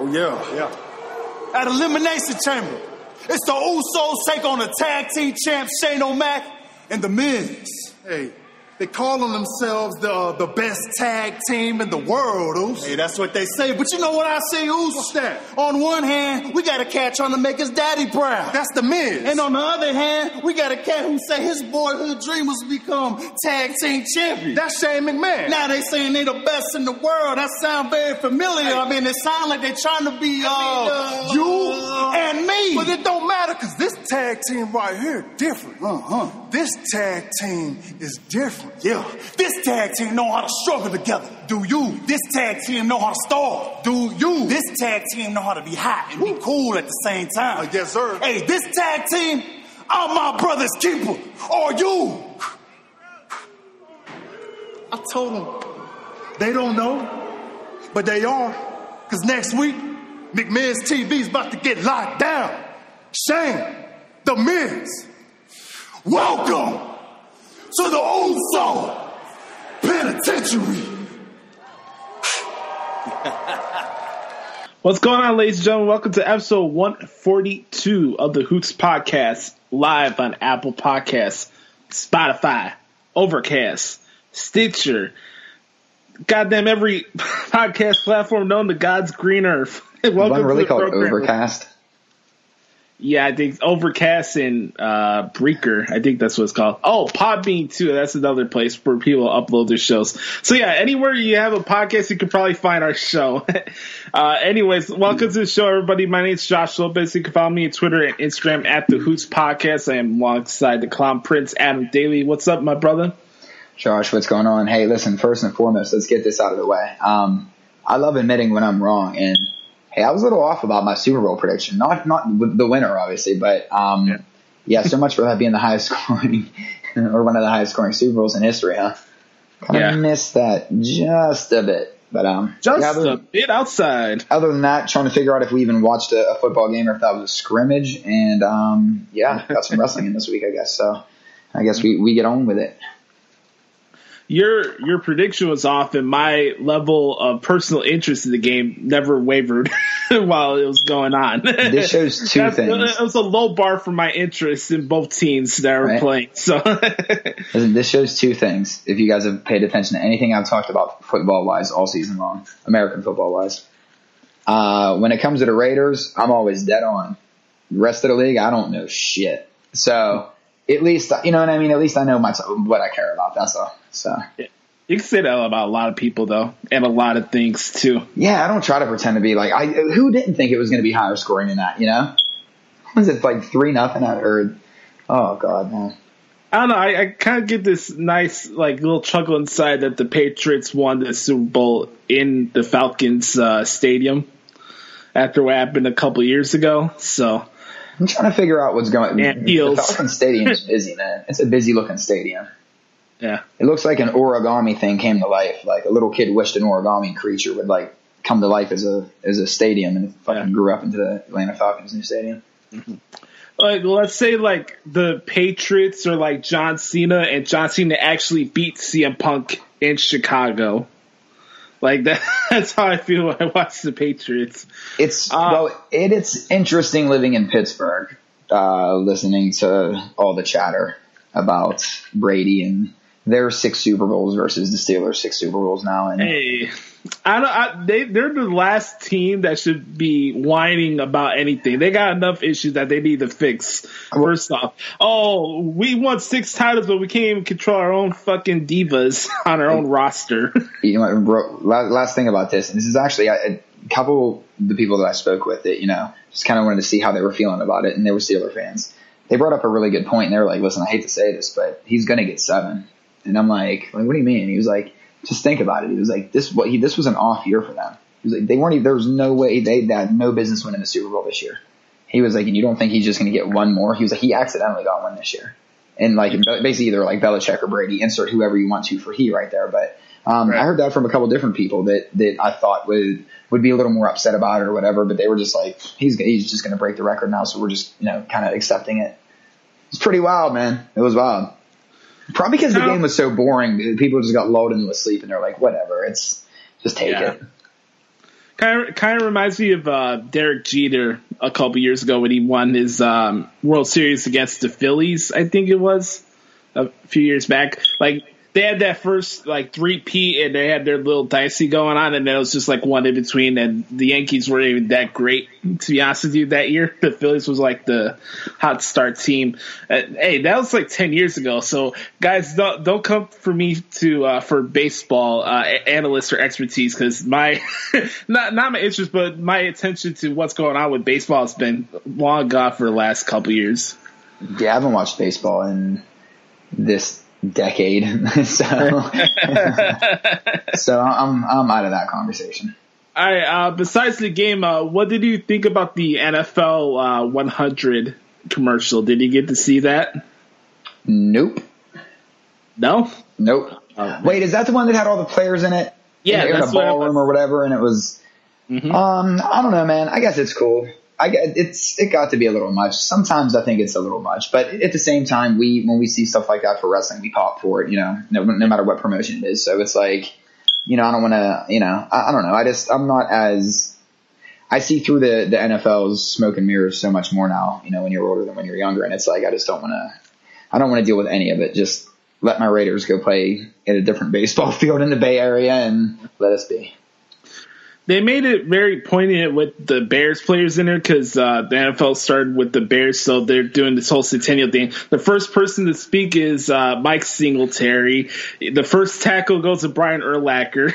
Oh, yeah, yeah. At Elimination Chamber, it's the Usos take on the tag team champ Shane O'Mac and the Miz. Hey, they calling themselves the uh, the best tag team in the world, Oos. Hey, that's what they say. But you know what I say, Oos? What's that? On one hand, we got a cat trying to make his daddy proud. That's the Miz. And on the other hand, we got a cat who say his boyhood dream was to become tag team champion. That's Shane McMahon. Now they saying they the best in the world. That sound very familiar. I mean, it sound like they trying to be uh, uh, you and. But it don't matter because this tag team right here different. Uh-huh. This tag team is different. Yeah, this tag team know how to struggle together. Do you? This tag team know how to starve. Do you? This tag team know how to be hot and be cool at the same time. Uh, yes, sir. Hey, this tag team, I'm my brother's keeper. Or you. I told them they don't know, but they are. Because next week, McMahon's TV's about to get locked down. Shane, the Miz, welcome to the Old Soul Penitentiary. What's going on, ladies and gentlemen? Welcome to episode 142 of the Hoots Podcast, live on Apple Podcasts, Spotify, Overcast, Stitcher, goddamn every podcast platform known to God's green earth. Welcome One really to the called program. Overcast. Yeah, I think Overcast and uh, Breaker. I think that's what it's called. Oh, Podbean too. That's another place where people upload their shows. So yeah, anywhere you have a podcast, you can probably find our show. uh, anyways, welcome to the show, everybody. My name is Josh Lopez. You can follow me on Twitter and Instagram at the Hoots Podcast. I am alongside the Clown Prince, Adam Daley. What's up, my brother? Josh, what's going on? Hey, listen, first and foremost, let's get this out of the way. Um, I love admitting when I'm wrong, and hey, I was a little off about my Super Bowl prediction. Not not the winner, obviously, but um, yeah. yeah. so much for that being the highest scoring or one of the highest scoring Super Bowls in history, huh? Kind of Yeah. missed that just a bit, but um, Just yeah, other, a bit outside. other than that, trying to figure out if we even watched a, a football game or if that was a scrimmage, and um, yeah, got some wrestling in this week, I guess. So I guess we we get on with it. Your your prediction was off, and my level of personal interest in the game never wavered while it was going on. This shows two things. It was a low bar for my interest in both teams that were Right. playing. So Listen, this shows two things. If you guys have paid attention to anything I've talked about football wise all season long, American football wise, uh, when it comes to the Raiders, I'm always dead on. The rest of the league, I don't know shit. So at least you know what I mean. At least I know my what I care about. That's all. So you can say that about a lot of people, though, and a lot of things too. yeah, I don't try to pretend to be like I. Who didn't think it was going to be higher scoring than that? You know, was it like three nothing? I heard. Oh god, man. I don't know. I, I kind of get this nice, like, little chuckle inside that the Patriots won the Super Bowl in the Falcons uh, stadium after what happened a couple years ago. So I'm trying to figure out what's going. Yeah, the Falcons Stadium is busy, man. It's a busy looking stadium. Yeah, It looks like an origami thing came to life. Like a little kid wished an origami creature would like come to life as a as a stadium, and fucking Yeah. grew up into the Atlanta Falcons new stadium. like let's say like the Patriots or like John Cena, and John Cena actually beat CM Punk in Chicago. Like that, that's how I feel when I watch the Patriots. It's Uh, well, it, it's interesting living in Pittsburgh, uh, listening to all the chatter about Brady and their six Super Bowls versus the Steelers' six Super Bowls now, and Hey, I don't. I, they they're the last team that should be whining about anything. They got enough issues that they need to fix. First off, oh, we won six titles, but we can't even control our own fucking divas on our own roster. you know bro, la- last thing about this, and this is actually a, a couple of the people that I spoke with that, you know, just kind of wanted to see how they were feeling about it, and they were Steeler fans. They brought up a really good point, and they were like, listen, I hate to say this, but he's going to get seven. And I'm like, like, what do you mean? He was like, just think about it. He was like, this, what he, this was an off year for them. He was like, they weren't, even- there was no way they, they had no business winning the Super Bowl this year. He was like, and you don't think he's just going to get one more? He was like, he accidentally got one this year. And like, basically either like Belichick or Brady, insert whoever you want to for he right there. But, um, Right. I heard that from a couple different people that, that I thought would, would be a little more upset about it or whatever, but they were just like, he's, he's just going to break the record now. So we're just, you know, kind of accepting it. It's pretty wild, man. It was wild. Probably because the game was so boring, people just got lulled into a sleep and they're like, whatever, it's just take Yeah. it. Kind of, kind of reminds me of uh, Derek Jeter a couple years ago when he won his um, World Series against the Phillies. I think it was a few years back. Like they had that first like three P and they had their little dicey going on, and then it was just like one in between. And the Yankees weren't even that great to be honest with you that year. The Phillies was like the hot start team. Uh, hey, that was like ten years ago. So guys, don't don't come for me to uh, for baseball uh, analysts or expertise because my not not my interest, but my attention to what's going on with baseball has been long gone for the last couple years. Yeah, I haven't watched baseball in this decade. so, so I'm I'm out of that conversation. All right. Uh, besides the game, uh, what did you think about the NFL uh, 100 commercial? Did you get to see that? Nope. No. Nope. Oh, Wait, is that the one that had all the players in it? Yeah, in, in a ballroom or whatever, and it was. Mm-hmm. Um, I don't know, man. I guess it's cool. I it's it got to be a little much. Sometimes I think it's a little much, but at the same time, we when we see stuff like that for wrestling, we pop for it. You know, no, no matter what promotion it is. So it's like, you know, I don't want to, you know, I, I don't know. I just I'm not as I see through the the NFL's smoke and mirrors so much more now. You know, when you're older than when you're younger, and it's like I just don't want to. I don't want to deal with any of it. Just let my Raiders go play at a different baseball field in the Bay Area and let us be they made it very poignant with the Bears players in there because uh, the NFL started with the Bears, so they're doing this whole centennial thing. The first person to speak is uh, Mike Singletary. The first tackle goes to Brian Urlacher.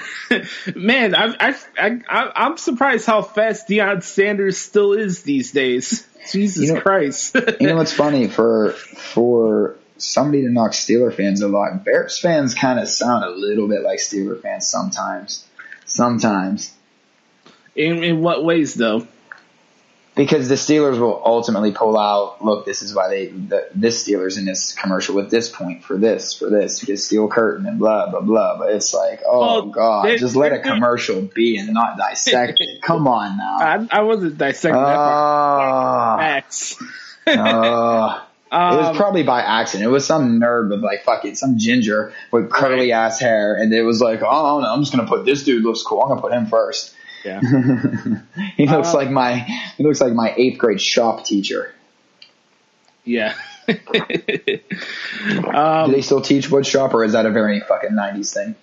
Man, I, I, I, am surprised how fast Deion Sanders still is these days. Jesus you know, Christ! you know what's funny for for somebody to knock Steeler fans a lot. Bears fans kind of sound a little bit like Steeler fans sometimes. Sometimes. In in what ways though? Because the Steelers will ultimately pull out. Look, this is why they the, this Steelers in this commercial with this point for this for this because steel curtain and blah blah blah. But it's like, oh well, god, they, just let a commercial be and not dissect it. Come on now. I, I wasn't dissecting uh, that part. Facts. uh, Um, it was probably by accident. It was some nerd with like fucking some ginger with curly right. ass hair, and it was like, oh, no, I'm just gonna put this dude looks cool. I'm gonna put him first. Yeah. he looks uh, like my he looks like my eighth grade shop teacher. Yeah. um, Do they still teach wood shop, or is that a very fucking '90s thing?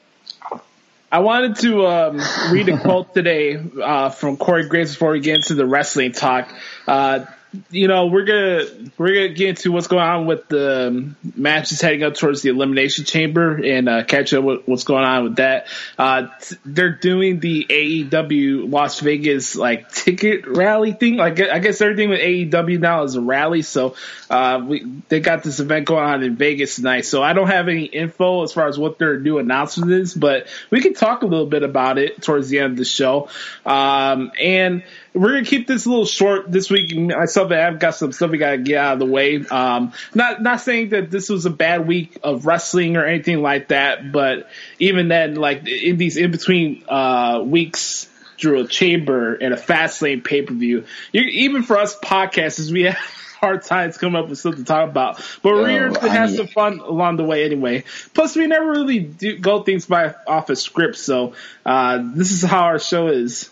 I wanted to um, read a quote today uh, from Corey Graves before we get into the wrestling talk. Uh, you know, we're gonna we're gonna get into what's going on with the matches heading up towards the elimination chamber and uh, catch up with what's going on with that. Uh, t- they're doing the AEW Las Vegas like ticket rally thing. Like I guess everything with AEW now is a rally. So uh, we they got this event going on in Vegas tonight. So I don't have any info as far as what their new announcement is, but we can talk a little bit about it towards the end of the show. Um, and we're gonna keep this a little short this week. Myself and I've got some stuff we gotta get out of the way. Um, not not saying that this was a bad week of wrestling or anything like that, but even then, like in these in between uh, weeks through a chamber and a fast lane pay per view, even for us podcasters, we have hard times coming up with something to talk about. But we're here to have some fun along the way anyway. Plus, we never really do go things by off a script, so uh, this is how our show is.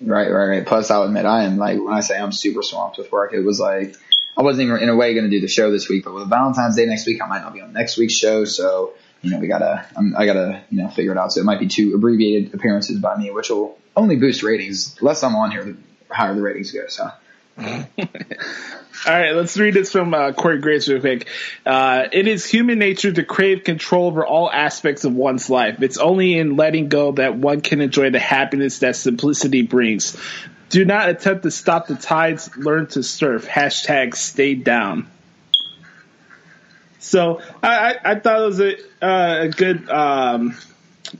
Right, right, right. Plus, I'll admit, I am like when I say I'm super swamped with work. It was like I wasn't even in a way going to do the show this week, but with Valentine's Day next week, I might not be on next week's show. So you know, we gotta, I'm, I gotta, you know, figure it out. So it might be two abbreviated appearances by me, which will only boost ratings. The Less I'm on here, the higher the ratings go. So. All right, let's read this from uh, Corey Graves real quick. Uh, it is human nature to crave control over all aspects of one's life. It's only in letting go that one can enjoy the happiness that simplicity brings. Do not attempt to stop the tides. Learn to surf. Hashtag stay down. So I, I, I thought it was a, uh, a good um,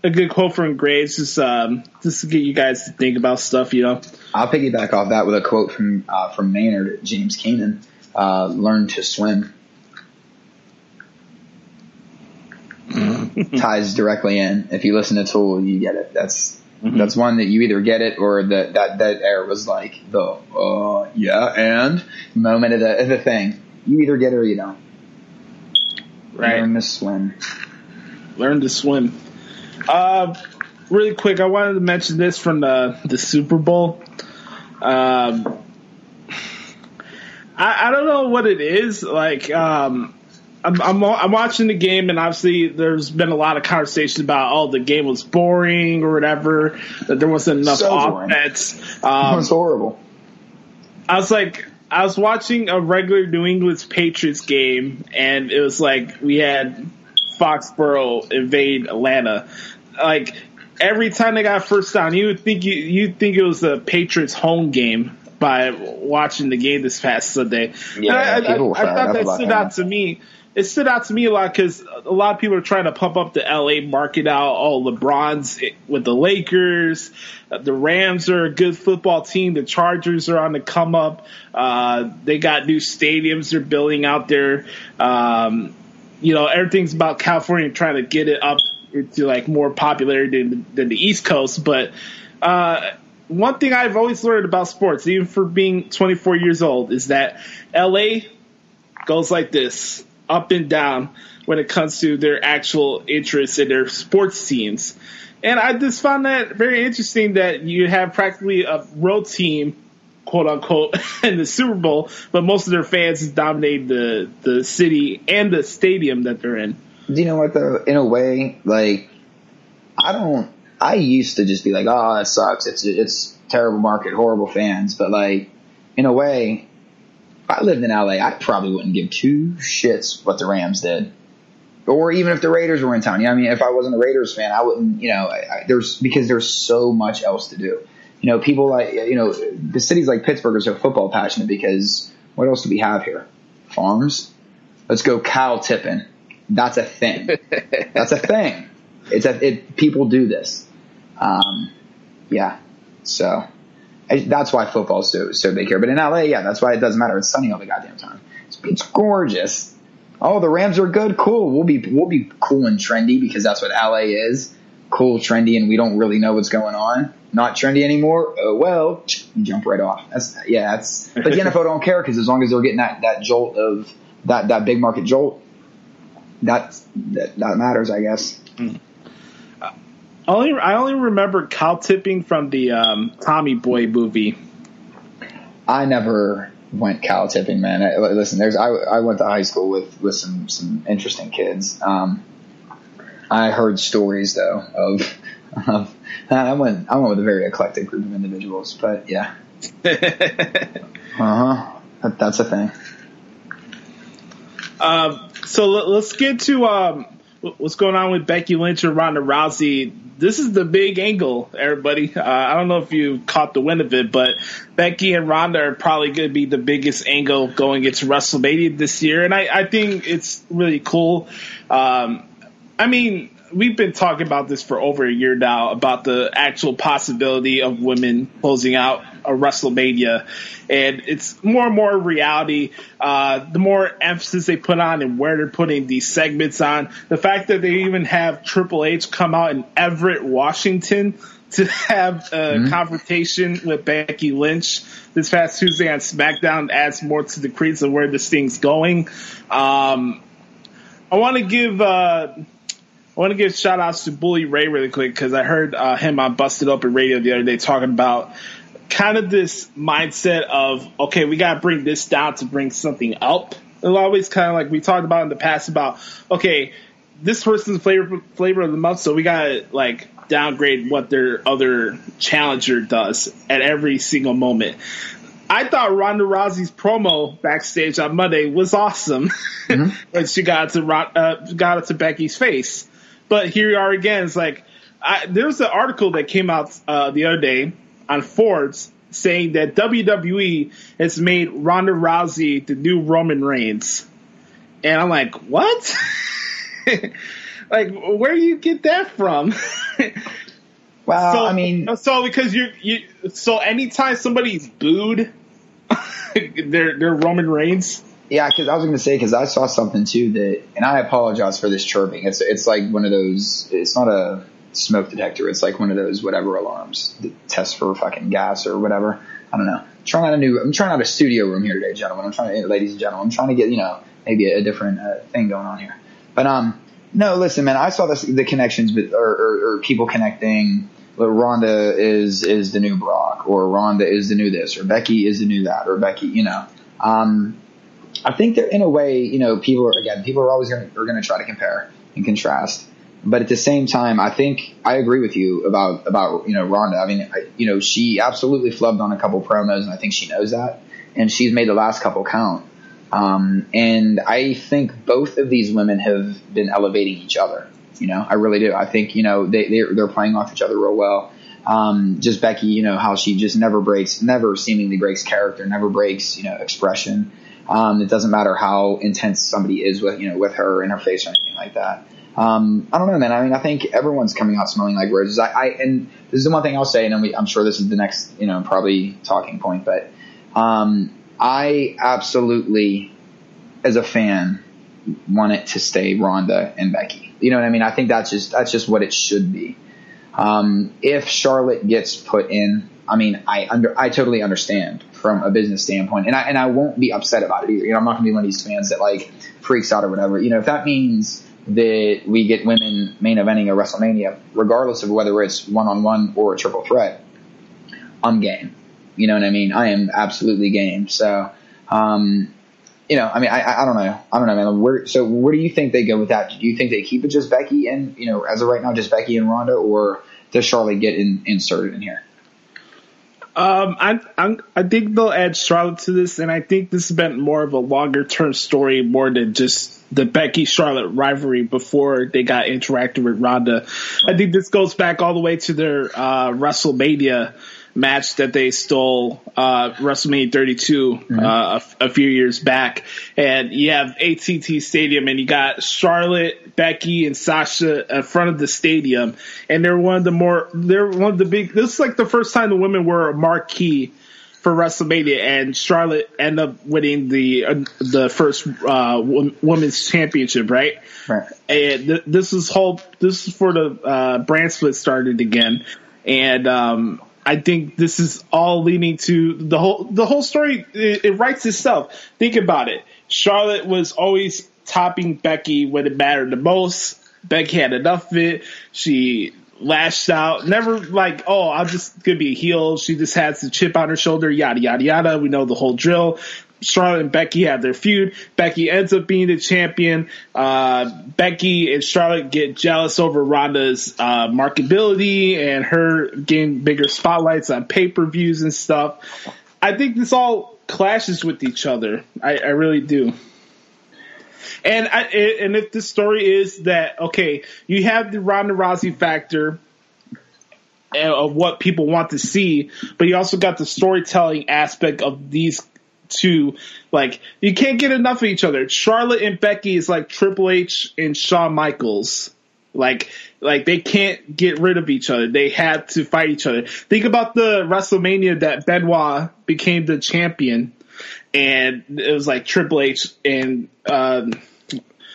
a good quote from Graves, just um, just to get you guys to think about stuff, you know. I'll piggyback off that with a quote from uh, from Maynard, James Keenan. Uh, learn to swim. Ties directly in. If you listen to Tool, you get it. That's mm-hmm. that's one that you either get it or that that that air was like the uh, yeah and moment of the of the thing. You either get it or you don't. Right. Learn to swim. Learn to swim. Uh, really quick, I wanted to mention this from the the Super Bowl. Um, I, I don't know what it is. Like, um, I'm, I'm I'm watching the game, and obviously there's been a lot of conversation about oh the game was boring or whatever that there wasn't enough So offense. It Um, was horrible. I was like, I was watching a regular New England's Patriots game, and it was like we had Foxborough invade Atlanta. Like every time they got first down, you would think you you think it was the Patriots home game by watching the game this past Sunday. Yeah, I, I, I thought that stood out to me. It stood out to me a lot because a lot of people are trying to pump up the LA market out. Oh, LeBron's with the Lakers. Uh, The Rams are a good football team. The Chargers are on the come up. Uh, they got new stadiums they're building out there. Um, you know, everything's about California trying to get it up into like more popularity than, than the East Coast. But uh, one thing I've always learned about sports, even for being 24 years old, is that LA goes like this, up and down, when it comes to their actual interests in their sports teams. And I just found that very interesting that you have practically a road team, quote unquote, in the Super Bowl, but most of their fans dominate the, the city and the stadium that they're in. Do you know what though? In a way, like I don't. I used to just be like, "Oh, it sucks. It's it's terrible market, horrible fans." But like, in a way, if I lived in LA, I probably wouldn't give two shits what the Rams did, or even if the Raiders were in town. What I mean, if I wasn't a Raiders fan, I wouldn't. You know, I, I, there's because there's so much else to do. You know, people like you know the cities like Pittsburgh are so football passionate because what else do we have here? Farms. Let's go cow tipping. That's a thing. That's a thing. It's a it. People do this. Um, yeah. So I, that's why football is so so big here. But in LA, yeah, that's why it doesn't matter. It's sunny all the goddamn time. It's, it's gorgeous. Oh, the Rams are good. Cool. We'll be we'll be cool and trendy because that's what LA is. Cool, trendy, and we don't really know what's going on. Not trendy anymore. Oh well, jump right off. That's yeah. That's but the NFL don't care because as long as they're getting that that jolt of that that big market jolt, that that, that matters, I guess. Only I only remember cow tipping from the um, Tommy Boy movie. I never went cow tipping, man. I, listen, there's I, I went to high school with with some some interesting kids. Um, I heard stories though of, of I went I went with a very eclectic group of individuals, but yeah, uh huh. That, that's a thing. Um, so let, us get to um, what's going on with Becky Lynch and Ronda Rousey. This is the big angle, everybody. Uh, I don't know if you caught the wind of it, but Becky and Ronda are probably going to be the biggest angle going into WrestleMania this year, and I, I think it's really cool. Um, I mean, we've been talking about this for over a year now about the actual possibility of women closing out a WrestleMania, and it's more and more reality. Uh, the more emphasis they put on and where they're putting these segments on, the fact that they even have Triple H come out in Everett, Washington. To have a confrontation with Becky Lynch this past Tuesday on SmackDown adds more to the credence of where this thing's going. Um, I want to give uh, I want to give shout outs to Bully Ray really quick because I heard uh, him on Busted Open Radio the other day talking about kind of this mindset of okay, we got to bring this down to bring something up. It's always kind of like we talked about in the past about okay, this person's flavor flavor of the month, so we got to like downgrade what their other challenger does at every single moment. I thought Ronda Rousey's promo backstage on Monday was awesome when she got to uh, got it to Becky's face. But here you are again. It's like I, there was an article that came out uh, the other day on Forbes saying that WWE has made Ronda Rousey the new Roman Reigns, and I'm like, what? like, where do you get that from? Well, so I mean, so because you you so anytime somebody's booed, they're they're Roman Reigns. Yeah, because I was going to say because I saw something too that, and I apologize for this chirping. It's it's like one of those. It's not a smoke detector. It's like one of those whatever alarms that test for fucking gas or whatever. I don't know. I'm trying out a new. I'm trying out a studio room here today, gentlemen. I'm trying to, ladies and gentlemen. I'm trying to get you know maybe a, a different uh, thing going on here. But um, No, listen, man. I saw this, the connections, but or, or, or people connecting. Ronda is is the new Brock, or Ronda is the new this, or Becky is the new that, or Becky. You know, um, I think that in a way, you know, people are again, people are always going to are going to try to compare and contrast. But at the same time, I think I agree with you about about you know Ronda. I mean, I, you know, she absolutely flubbed on a couple promos, and I think she knows that, and she's made the last couple count. Um, and I think both of these women have been elevating each other. You know, I really do. I think you know they they're, they're playing off each other real well. Um, just Becky, you know how she just never breaks, never seemingly breaks character, never breaks you know expression. Um, it doesn't matter how intense somebody is with you know with her in her face or anything like that. Um, I don't know, man. I mean, I think everyone's coming out smelling like roses. I, I and this is the one thing I'll say, and we, I'm sure this is the next, you know, probably talking point, but um, I absolutely, as a fan, want it to stay Ronda and Becky. You know what I mean? I think that's just that's just what it should be. Um, if Charlotte gets put in, I mean, I under I totally understand from a business standpoint, and I and I won't be upset about it either. You know, I'm not gonna be one of these fans that like freaks out or whatever. You know, if that means that we get women main eventing a WrestleMania, regardless of whether it's one on one or a triple threat, I'm game. You know what I mean? I am absolutely game. So, um, you know, I mean, I, I don't know. I don't know, man. Where, so where do you think they go with that? Do you think they keep it just Becky and, you know, as of right now, just Becky and Ronda, or does Charlotte get in, inserted in here? Um, I, I, I think they'll add Charlotte to this, and I think this has been more of a longer term story, more than just the Becky Charlotte rivalry before they got interacted with Ronda. I think this goes back all the way to their uh, WrestleMania match that they stole uh, WrestleMania 32 mm-hmm. uh, a, a, few years back, and you have AT&T Stadium, and you got Charlotte, Becky, and Sasha in front of the stadium, and they're one of the more they're one of the big. This is like the first time the women were a marquee for WrestleMania, and Charlotte ended up winning the uh, the first uh, women's championship, right? Right. And th- this is whole this is for the uh, brand split started again, and um, I think this is all leading to the whole the whole story. It, it writes itself. Think about it. Charlotte was always topping Becky when it mattered the most. Becky had enough of it. She lashed out. Never like, oh, I'm just gonna be a heel. She just has the chip on her shoulder. Yada yada yada. We know the whole drill. Charlotte and Becky have their feud. Becky ends up being the champion. Uh, Becky and Charlotte get jealous over Ronda's uh, marketability and her getting bigger spotlights on pay per views and stuff. I think this all clashes with each other. I, I really do. And I, and if the story is that okay, you have the Ronda Rousey factor of what people want to see, but you also got the storytelling aspect of these to like you can't get enough of each other. Charlotte and Becky is like Triple H and Shawn Michaels. Like like they can't get rid of each other. They had to fight each other. Think about the WrestleMania that Benoit became the champion and it was like Triple H and um,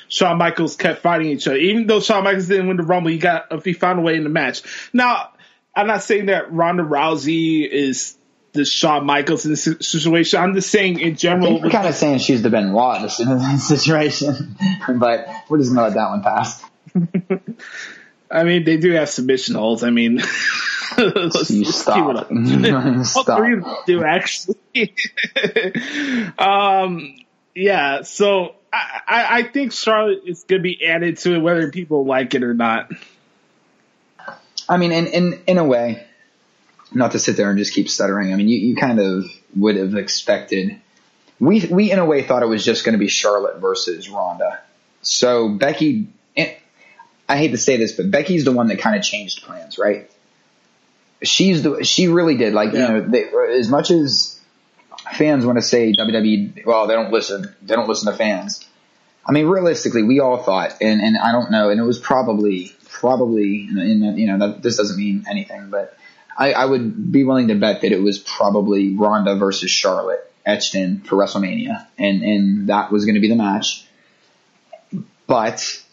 Shawn Michaels kept fighting each other. Even though Shawn Michaels didn't win the Rumble, he got he found a way in the match. Now, I'm not saying that Ronda Rousey is the Shawn Michaels in this situation. I'm just saying in general. we're kind of saying she's the Benoit in this situation, but we're just gonna let that one pass. I mean, they do have submission holds. I mean, let's, you let's stop. stop. do actually. um, yeah. So I, I, I think Charlotte is going to be added to it, whether people like it or not. I mean, in in in a way, not to sit there and just keep stuttering. I mean, you, you kind of would have expected. We we in a way thought it was just going to be Charlotte versus Ronda. So Becky, I hate to say this, but Becky's the one that kind of changed plans, right? She's the she really did. Like yeah. you know, they, as much as fans want to say WWE, well, they don't listen. They don't listen to fans. I mean, realistically, we all thought, and and I don't know, and it was probably probably in you know that this doesn't mean anything, but I, I would be willing to bet that it was probably Ronda versus Charlotte etched in for WrestleMania, and and that was going to be the match. But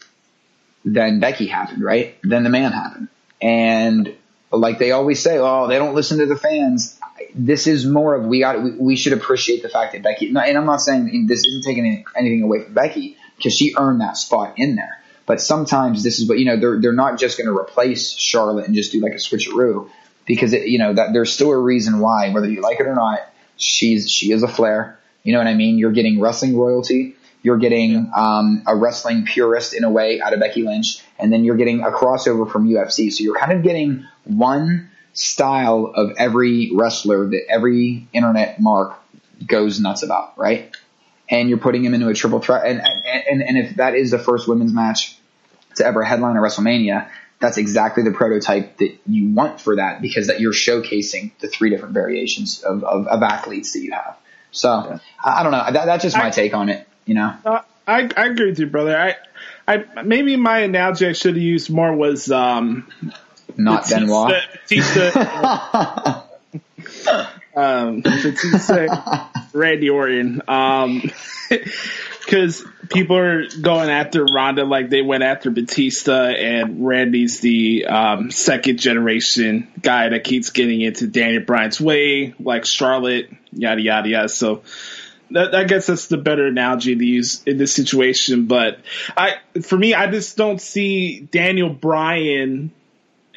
then Becky happened, right? Then the man happened, and like they always say, oh, they don't listen to the fans. This is more of we got we, we should appreciate the fact that Becky. And I'm not saying this isn't taking anything away from Becky because she earned that spot in there. But sometimes this is what you know they're they're not just going to replace Charlotte and just do like a switcheroo because it, you know that there's still a reason why whether you like it or not she's she is a flair. You know what I mean? You're getting wrestling royalty. You're getting um, a wrestling purist in a way out of Becky Lynch, and then you're getting a crossover from UFC. So you're kind of getting one style of every wrestler that every internet mark goes nuts about, right? And you're putting him into a triple threat. And, and, and if that is the first women's match to ever headline a WrestleMania, that's exactly the prototype that you want for that because that you're showcasing the three different variations of, of, of athletes that you have. So yeah. I, I, don't know. That, that's just my I, take on it. You know, uh, I, I agree with you, brother. I, I maybe my analogy I should have used more was um, not Batista, Benoit. Batista, um, Batista, Randy Orton. Um, because people are going after Ronda like they went after Batista, and Randy's the um, second generation guy that keeps getting into Daniel Bryan's way, like Charlotte, yada yada yada. So that, I guess that's the better analogy to use in this situation. But I, for me, I just don't see Daniel Bryan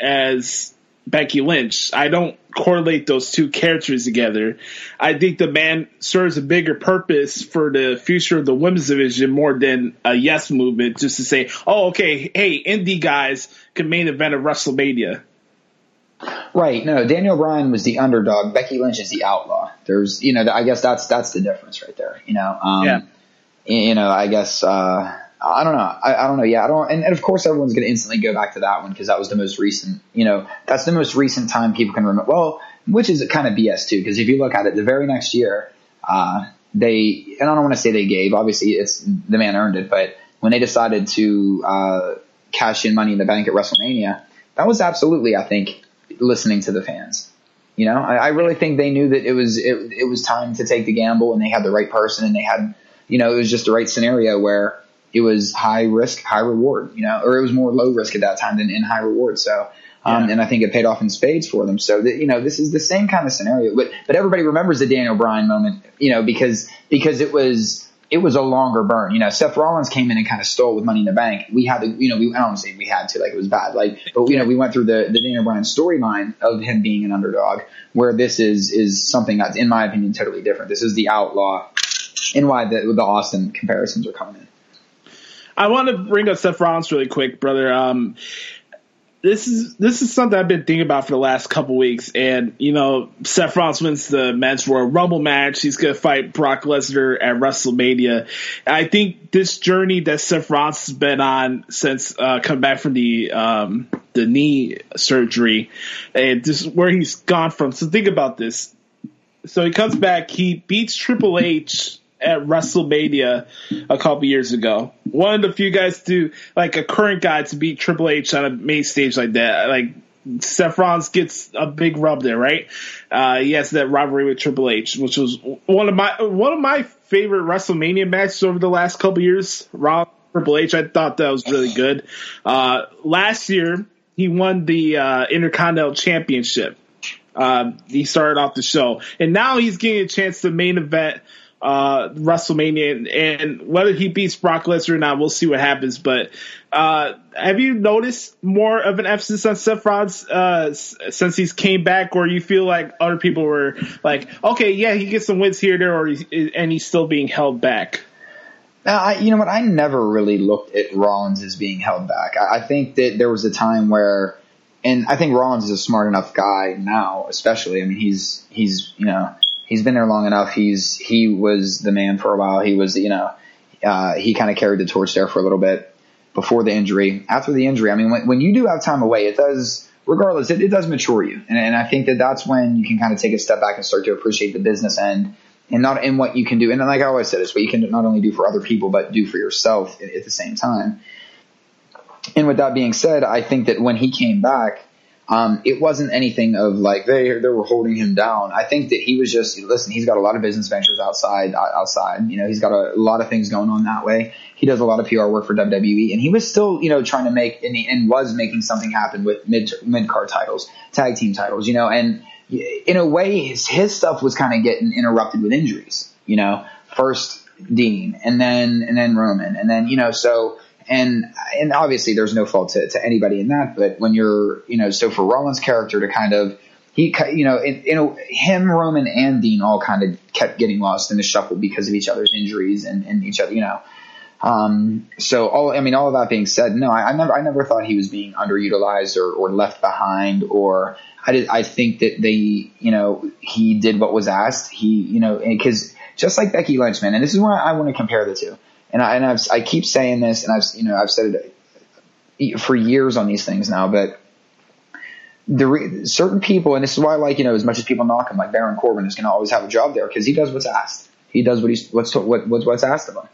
as Becky Lynch. I don't correlate those two characters together. I think the man serves a bigger purpose for the future of the women's division more than a yes movement just to say, oh, okay, hey, indie guys can main event of WrestleMania. Right. No, Daniel Bryan was the underdog. Becky Lynch is the outlaw. There's, you know, I guess that's, that's the difference right there. You know, um, yeah. you know, I guess, uh, I don't know. I, I, don't know. Yeah, I don't. And, and of course, everyone's going to instantly go back to that one because that was the most recent. You know, that's the most recent time people can remember. Well, which is kind of BS too, because if you look at it, the very next year, uh, they and I don't want to say they gave. Obviously, it's the man earned it, but when they decided to uh, cash in Money in the Bank at WrestleMania, that was absolutely, I think, listening to the fans. You know, I, I really think they knew that it was it, it was time to take the gamble, and they had the right person, and they had, you know, it was just the right scenario where it was high risk, high reward, you know, or it was more low risk at that time than in high reward. So, um, yeah. and I think it paid off in spades for them. So that, you know, this is the same kind of scenario, but, but everybody remembers the Daniel Bryan moment, you know, because, because it was, it was a longer burn. You know, Seth Rollins came in and kind of stole with Money in the Bank. We had to, you know, we, I don't say we had to, like it was bad, like, but you know, we went through the, the Daniel Bryan storyline of him being an underdog, where this is, is something that's, in my opinion, totally different. This is the outlaw and why the, the Austin comparisons are coming in. I want to bring up Seth Rollins really quick, brother. Um, this is this is something I've been thinking about for the last couple weeks, and you know, Seth Rollins wins the men's Royal Rumble match. He's going to fight Brock Lesnar at WrestleMania. I think this journey that Seth Rollins has been on since uh, coming back from the um, the knee surgery, and this is where he's gone from. So think about this. So he comes back, he beats Triple H at WrestleMania a couple years ago. One of the few guys to like a current guy to beat Triple H on a main stage like that. Like Seth Rollins gets a big rub there, right? Uh, he has that rivalry with Triple H, which was one of my one of my favorite WrestleMania matches over the last couple years. Triple H, I thought that was really good. Uh, last year he won the uh, Intercontinental Championship. Uh, he started off the show, and now he's getting a chance to main event uh, WrestleMania, and, and, whether he beats Brock Lesnar or not, we'll see what happens. But uh, have you noticed more of an emphasis on Seth Rollins uh, since he's came back, or you feel like other people were like, okay, yeah, he gets some wins here, there, or he's, and he's still being held back? Uh, I, you know what? I never really looked at Rollins as being held back. I, I think that there was a time where, and I think Rollins is a smart enough guy now, especially. I mean, he's he's you know he's been there long enough. He's he was the man for a while. He was you know uh, he kind of carried the torch there for a little bit before the injury. After the injury, I mean, when, when you do have time away, it does regardless it, it does mature you, and, and I think that that's when you can kind of take a step back and start to appreciate the business end. And not in what you can do, and like I always said, it's what you can not only do for other people, but do for yourself at, at the same time. And with that being said, I think that when he came back, um, it wasn't anything of like they they were holding him down. I think that he was just listen. He's got a lot of business ventures outside outside. You know, he's got a, a lot of things going on that way. He does a lot of PR work for WWE, and he was still you know trying to make and, he, and was making something happen with mid mid card titles, tag team titles. You know, and in a way, his his stuff was kind of getting interrupted with injuries. You know, first Dean, and then and then Roman, and then you know so and and obviously there's no fault to, to anybody in that, but when you're you know so for Rollins' character to kind of he you know in, in him Roman and Dean all kind of kept getting lost in the shuffle because of each other's injuries and, and each other you know. Um, so all, I mean, all of that being said, no, I, I never, I never thought he was being underutilized or, or left behind or I did, I think that they, you know, he did what was asked. He, you know, cause just like Becky Lynch, man, and this is where I want to compare the two. And I, and I've, I keep saying this and I've, you know, I've said it for years on these things now, but the re- certain people, and this is why like, you know, as much as people knock him, like Baron Corbin is going to always have a job there because he does what's asked. He does what he's, what's, what, what's, what's asked of him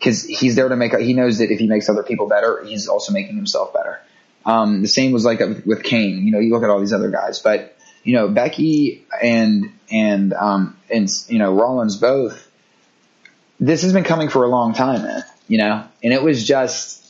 because he's there to make. He knows that if he makes other people better, he's also making himself better. Um, the same was like with Kane. You know, you look at all these other guys, but you know Becky and and um, and you know Rollins both. This has been coming for a long time, man. You know, and it was just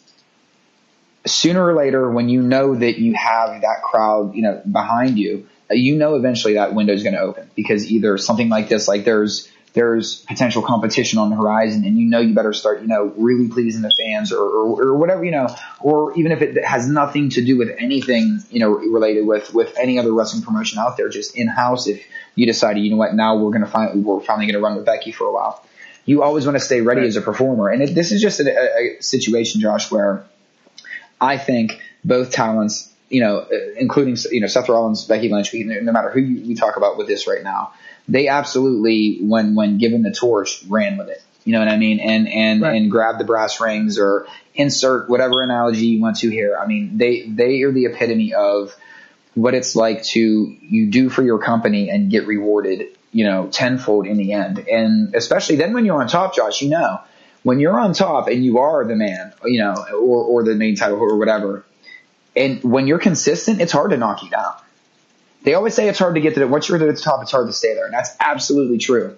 sooner or later when you know that you have that crowd, you know, behind you, uh, you know eventually that window is going to open because either something like this, like there's there's potential competition on the horizon and you know you better start, you know, really pleasing the fans or, or, or, whatever, you know, or even if it has nothing to do with anything, you know, related with, with any other wrestling promotion out there, just in house, if you decided, you know what, now we're going to find, we're finally going to run with Becky for a while. You always want to stay ready right. as a performer. And it, this is just a, a situation, Josh, where I think both talents, you know, including, you know, Seth Rollins, Becky Lynch, no matter who we talk about with this right now, they absolutely, when when given the torch, ran with it. You know what I mean? And and right. and grab the brass rings or insert whatever analogy you want to here. I mean, they they are the epitome of what it's like to you do for your company and get rewarded, you know, tenfold in the end. And especially then when you're on top, Josh, you know, when you're on top and you are the man, you know, or or the main title or whatever, and when you're consistent, it's hard to knock you down. They always say it's hard to get to the, once you're at the top, it's hard to stay there. And that's absolutely true.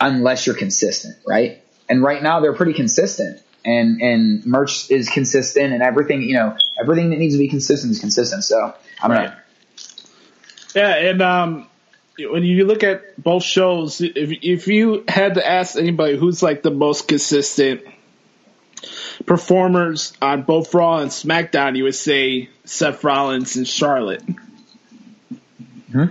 Unless you're consistent, right? And right now they're pretty consistent and, and merch is consistent and everything, you know, everything that needs to be consistent is consistent. So I'm right. Gonna, yeah. And, um, when you look at both shows, if if you had to ask anybody who's like the most consistent performers on both Raw and SmackDown, you would say Seth Rollins and Charlotte. Hmm?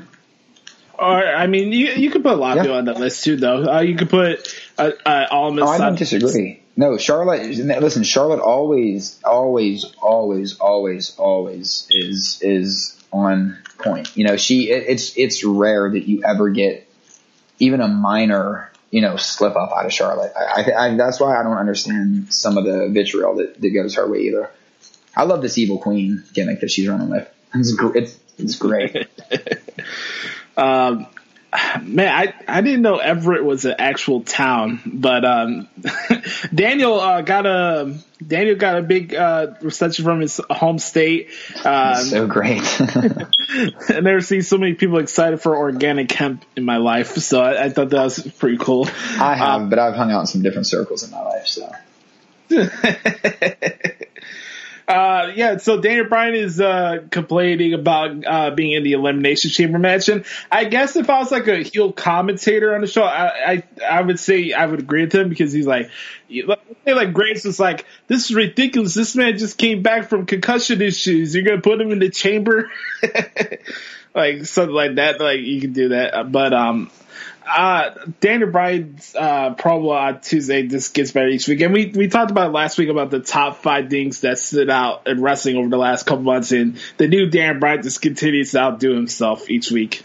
Or I mean, you you could put Latto yeah. on that list too, though. Uh, you could put uh, uh, Almas. Oh, I don't disagree. No, Charlotte. Listen, Charlotte always, always, always, always, always is is on point. You know, she. It, it's it's rare that you ever get even a minor, you know, slip up out of Charlotte. I, I, I, that's why I don't understand some of the vitriol that, that goes her way either. I love this evil queen gimmick that she's running with. It's, it's it's great. um, man, I, I didn't know Everett was an actual town, but um, Daniel uh, got a Daniel got a big uh, reception from his home state. Um, so great. I never seen so many people excited for organic hemp in my life, so I, I thought that was pretty cool. I have, um, but I've hung out in some different circles in my life, so. Uh, yeah, so Daniel Bryan is uh, complaining about uh, being in the Elimination Chamber match, and I guess if I was like a heel commentator on the show, I I, I would say I would agree with him because he's like, like Graves was like, "This is ridiculous. This man just came back from concussion issues. You're gonna put him in the chamber." like something like that. Like you can do that, but um, uh, Daniel Bryan's uh, promo on Tuesday just gets better each week, and we we talked about last week about the top five things that stood out in wrestling over the last couple months, and the new Dan Bryan just continues to outdo himself each week.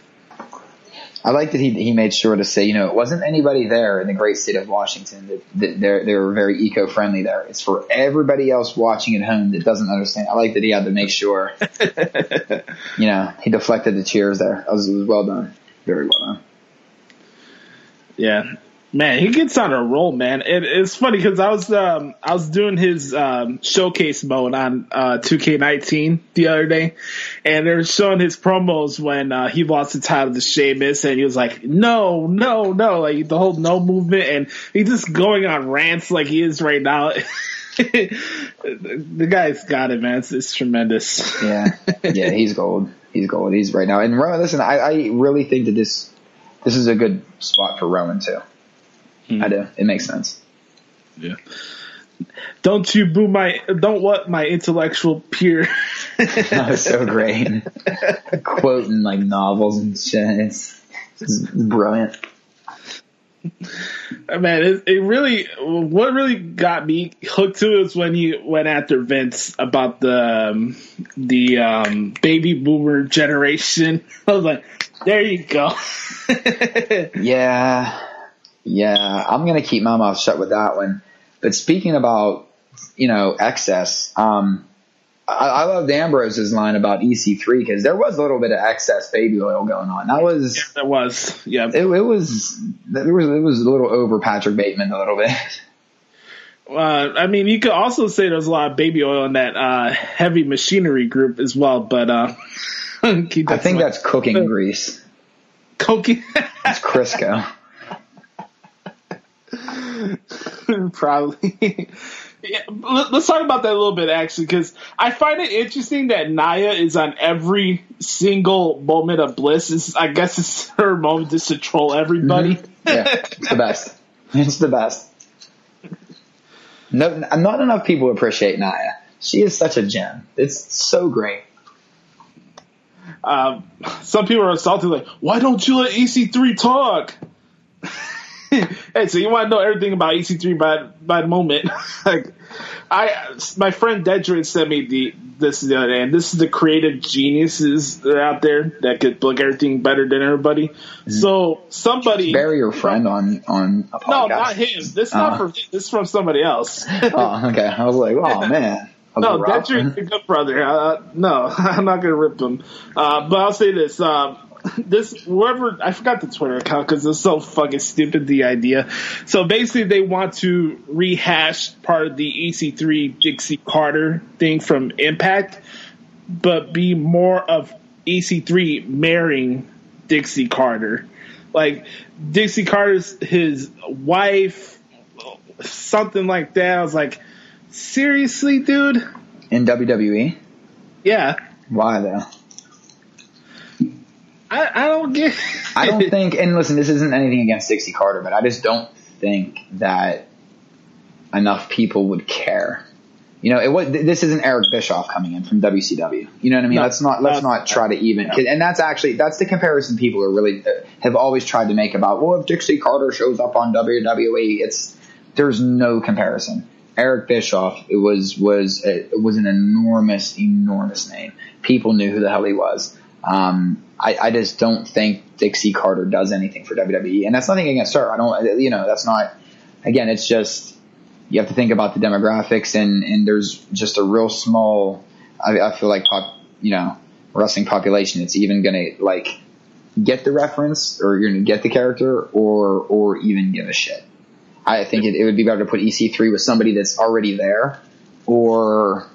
I like that he he made sure to say, you know, it wasn't anybody there in the great state of Washington that, that they're they're very eco friendly there. It's for everybody else watching at home that doesn't understand. I like that he had to make sure, you know, he deflected the cheers there. It was, it was well done, very well done. Yeah. Man, he gets on a roll, man. It, it's funny because I was um, I was doing his um, showcase mode on uh, 2K19 the other day, and they were showing his promos when uh, he lost the title to Sheamus, and he was like, "No, no, no!" Like the whole no movement, and he's just going on rants like he is right now. the guy's got it, man. It's, it's tremendous. yeah, yeah, he's gold. He's gold. He's right now. And listen, I, I really think that this this is a good spot for Rowan too. Hmm. I do. It makes sense. Yeah. don't you boo my don't what my intellectual peer. that was so great. Quoting like novels and shit. It's, it's brilliant. Man, it, it really what really got me hooked to it was when he went after Vince about the um, the um, baby boomer generation. I was like, there you go. yeah, yeah. I'm gonna keep my mouth shut with that one. But speaking about you know excess, um, I, I loved Ambrose's line about EC3 because there was a little bit of excess baby oil going on. That was yeah, there was yeah. It, it was there was it was a little over Patrick Bateman a little bit. Uh, I mean, you could also say there's a lot of baby oil in that uh, heavy machinery group as well, but uh, I think that's cooking grease. Cooking? it's Crisco. Probably. Yeah, let's talk about that a little bit actually, because I find it interesting that Nia is on every single moment of bliss. It's, I guess it's her moment just to troll everybody. Mm-hmm. Yeah, it's the best. It's the best. No, not enough people appreciate Nia. She is such a gem. It's so great. Um, some people are salty, like, why don't you let EC3 talk? hey, so you want to know everything about EC3 by by the moment? like, I my friend Dedrick sent me the this the other day, and this is the creative geniuses that are out there that could look everything better than everybody. Mm-hmm. So somebody bury your friend on on a podcast. No, not him. This is uh, not uh-huh. from this is from somebody else. oh, okay. I was like, oh man. No, that's your good brother. Uh, no, I'm not gonna rip them. Uh, but I'll say this. Um, this whoever I forgot the Twitter account because it's so fucking stupid the idea. So basically, they want to rehash part of the EC3 Dixie Carter thing from Impact, but be more of EC3 marrying Dixie Carter. Like Dixie Carter's his wife, something like that. I was like, seriously, dude. In WWE. Yeah. Why though? I, I don't get. I don't think, and listen, this isn't anything against Dixie Carter, but I just don't think that enough people would care. You know, it was, this isn't Eric Bischoff coming in from WCW. You know what I mean? No, let's not let's not try to even. Yeah. And that's actually that's the comparison people are really uh, have always tried to make about. Well, if Dixie Carter shows up on WWE, it's there's no comparison. Eric Bischoff it was was it was an enormous enormous name. People knew who the hell he was. Um, I, I just don't think Dixie Carter does anything for WWE, and that's nothing against her. I don't, you know, that's not. Again, it's just you have to think about the demographics, and and there's just a real small. I, I feel like pop, you know, wrestling population. It's even gonna like get the reference, or you're gonna get the character, or or even give a shit. I think it, it would be better to put EC3 with somebody that's already there, or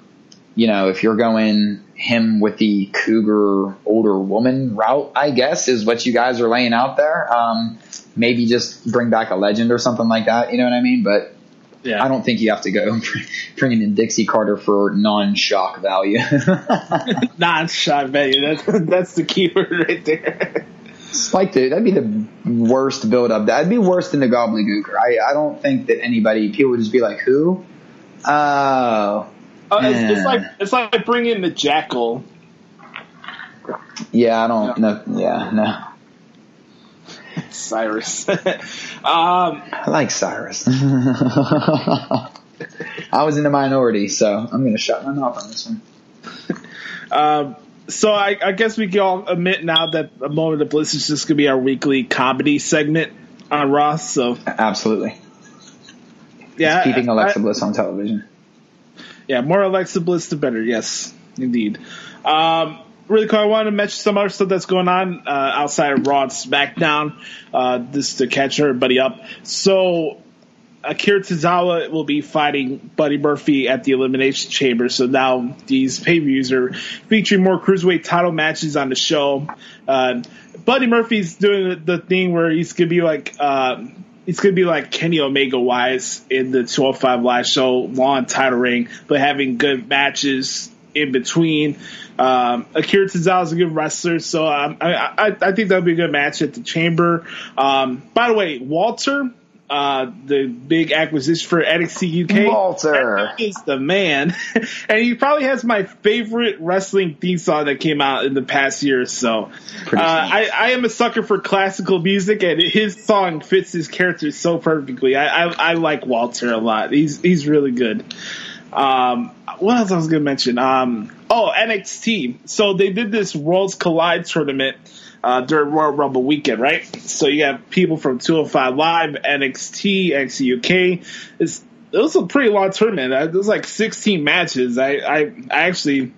you know, if you're going him with the cougar older woman route, I guess, is what you guys are laying out there. Um, maybe just bring back a legend or something like that. You know what I mean? But yeah. I don't think you have to go bringing in Dixie Carter for non-shock value. non-shock value. That's that's the keyword right there. Like dude, that'd be the worst build up. That'd be worse than the Gobbledy Gooker. I I don't think that anybody people would just be like, who? Oh, uh, it's, it's, like it's like bringing the jackal. Yeah, I don't know. Yeah, no. Cyrus. um, I like Cyrus. I was in the minority, so I'm going to shut my mouth on this one. Um, so I, I, guess we can all admit now that a moment of bliss is just going to be our weekly comedy segment on Ross. So absolutely, yeah, it's keeping Alexa I, Bliss on television. Yeah, more Alexa Bliss, the better. Yes, indeed. Um, really quick, I wanted to mention some other stuff that's going on uh, outside of Raw and SmackDown, uh, just to catch everybody up. So, Akira Tozawa will be fighting Buddy Murphy at the Elimination Chamber. So now these pay per views are featuring more cruiserweight title matches on the show. Uh, Buddy Murphy's doing the, the, thing where he's gonna be like. Uh, it's to be like Kenny Omega wise in the 205 Live show, long title ring, but having good matches in between. Um, Akira Tozawa is a good wrestler, so um, I, I, I, think that'll be a good match at the Chamber. Um, by the way, Walter, uh, the big acquisition for NXT UK. Walter is the man, and he probably has my favorite wrestling theme song that came out in the past year or so. Uh, I, I, am a sucker for classical music, and his song fits his character so perfectly. I, I, I like Walter a lot. He's he's really good. Um, what else I was going to mention? Um, oh, NXT. So they did this Worlds Collide tournament uh, during Royal Rumble weekend, right? So you have people from 205 Live, NXT, NXT UK. It's, it was a pretty long tournament. Uh, it was like 16 matches. I, I, I actually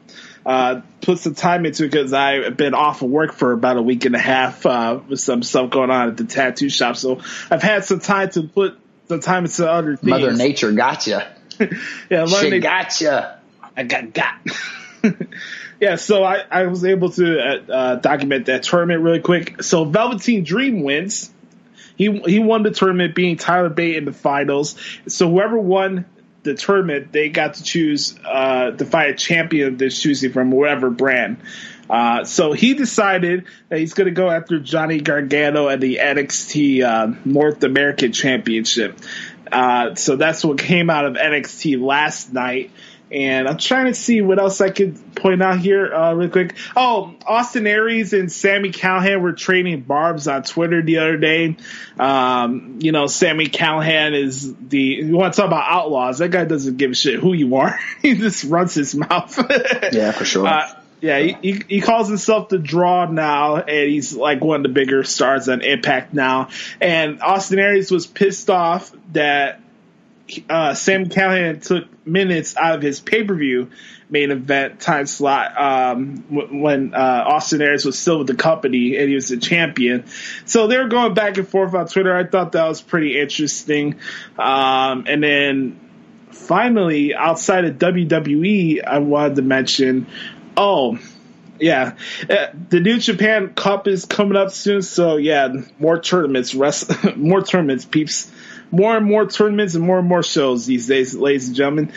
uh, put some time into it because I've been off of work for about a week and a half uh, with some stuff going on at the tattoo shop. So I've had some time to put some time into other things. Mother Nature gotcha. yeah, she Nature. gotcha. I got got. yeah, so I, I was able to uh, uh, document that tournament really quick. So Velveteen Dream wins. He he won the tournament, being Tyler Bate in the finals. So whoever won the tournament, they got to choose uh, to fight a champion they're choosing from whatever brand. Uh, so he decided that he's going to go after Johnny Gargano at the NXT uh, North American Championship. Uh, so that's what came out of NXT last night. And I'm trying to see what else I could point out here uh, real quick. Oh, Austin Aries and Sammy Callihan were trading barbs on Twitter the other day. Um, you know, Sammy Callihan is the, you want to talk about outlaws. That guy doesn't give a shit who you are. he just runs his mouth. yeah, for sure. Uh, yeah, he, he, he calls himself the Draw now, and he's like one of the bigger stars on Impact now. And Austin Aries was pissed off that uh, Sam Callihan took minutes out of his pay per view main event time slot um, when uh, Austin Aries was still with the company and he was the champion. So they were going back and forth on Twitter. I thought that was pretty interesting. Um, and then finally, outside of WWE, I wanted to mention oh, yeah, uh, the New Japan Cup is coming up soon, so yeah, more tournaments, rest, more tournaments, peeps more and more tournaments and more and more shows these days, ladies and gentlemen.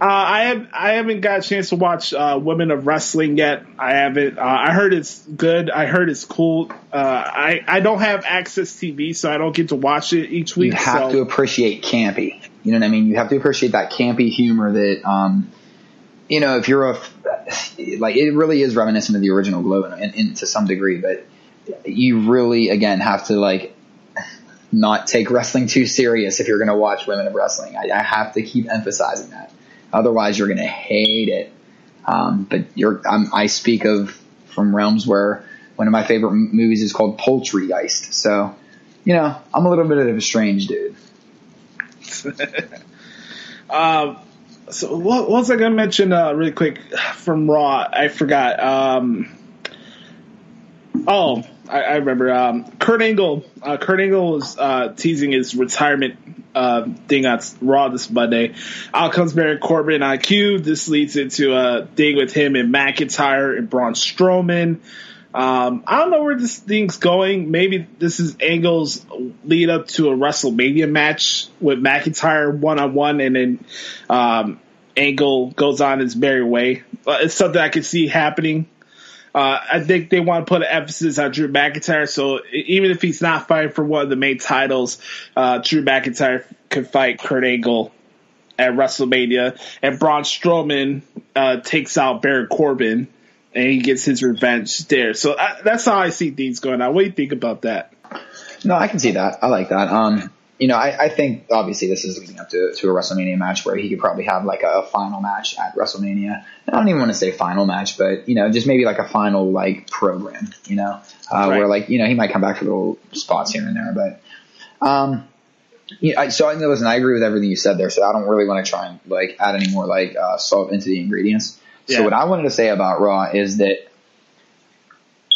Uh, I have I haven't got a chance to watch uh, Women of Wrestling yet. I haven't. Uh, I heard it's good. I heard it's cool. Uh, I I don't have AXS TV, so I don't get to watch it each week. You have so. to appreciate campy. You know what I mean? You have to appreciate that campy humor that, um, you know, if you're a like, it really is reminiscent of the original Glow in, in, to some degree, but you really again have to like not take wrestling too serious if you're going to watch women of wrestling. I, I, have to keep emphasizing that. Otherwise, you're going to hate it. Um, but I speak of from realms where one of my favorite movies is called Poultrygeist. So, you know, I'm a little bit of a strange dude. um, so what, what, was I going to mention uh, really quick from Raw? I forgot. Um, oh, I, I remember um, Kurt Angle. Uh, Kurt Angle was uh, teasing his retirement uh, thing on Raw this Monday. Out comes Baron Corbin cue. This leads into a thing with him and McIntyre and Braun Strowman. Um, I don't know where this thing's going. Maybe this is Angle's lead up to a WrestleMania match with McIntyre one on one, and then um, Angle goes on his merry way. Uh, it's something I could see happening. Uh, I think they want to put an emphasis on Drew McIntyre. So even if he's not fighting for one of the main titles, uh, Drew McIntyre could fight Kurt Angle at WrestleMania, and Braun Strowman uh, takes out Baron Corbin, and he gets his revenge there. So I, that's how I see things going on. What do you think about that? No, I can see that. I like that. Um, you know, I, I, think obviously this is leading up to, to a WrestleMania match where he could probably have like a, final match at WrestleMania. I don't even want to say final match, but you know, just maybe like a final like program, you know, uh, right. where like, you know, he might come back for little spots here and there, but, um, you know, so I know listen, I agree with everything you said there. So I don't really want to try and like add any more like, uh, salt into the ingredients. Yeah. So what I wanted to say about Raw is that,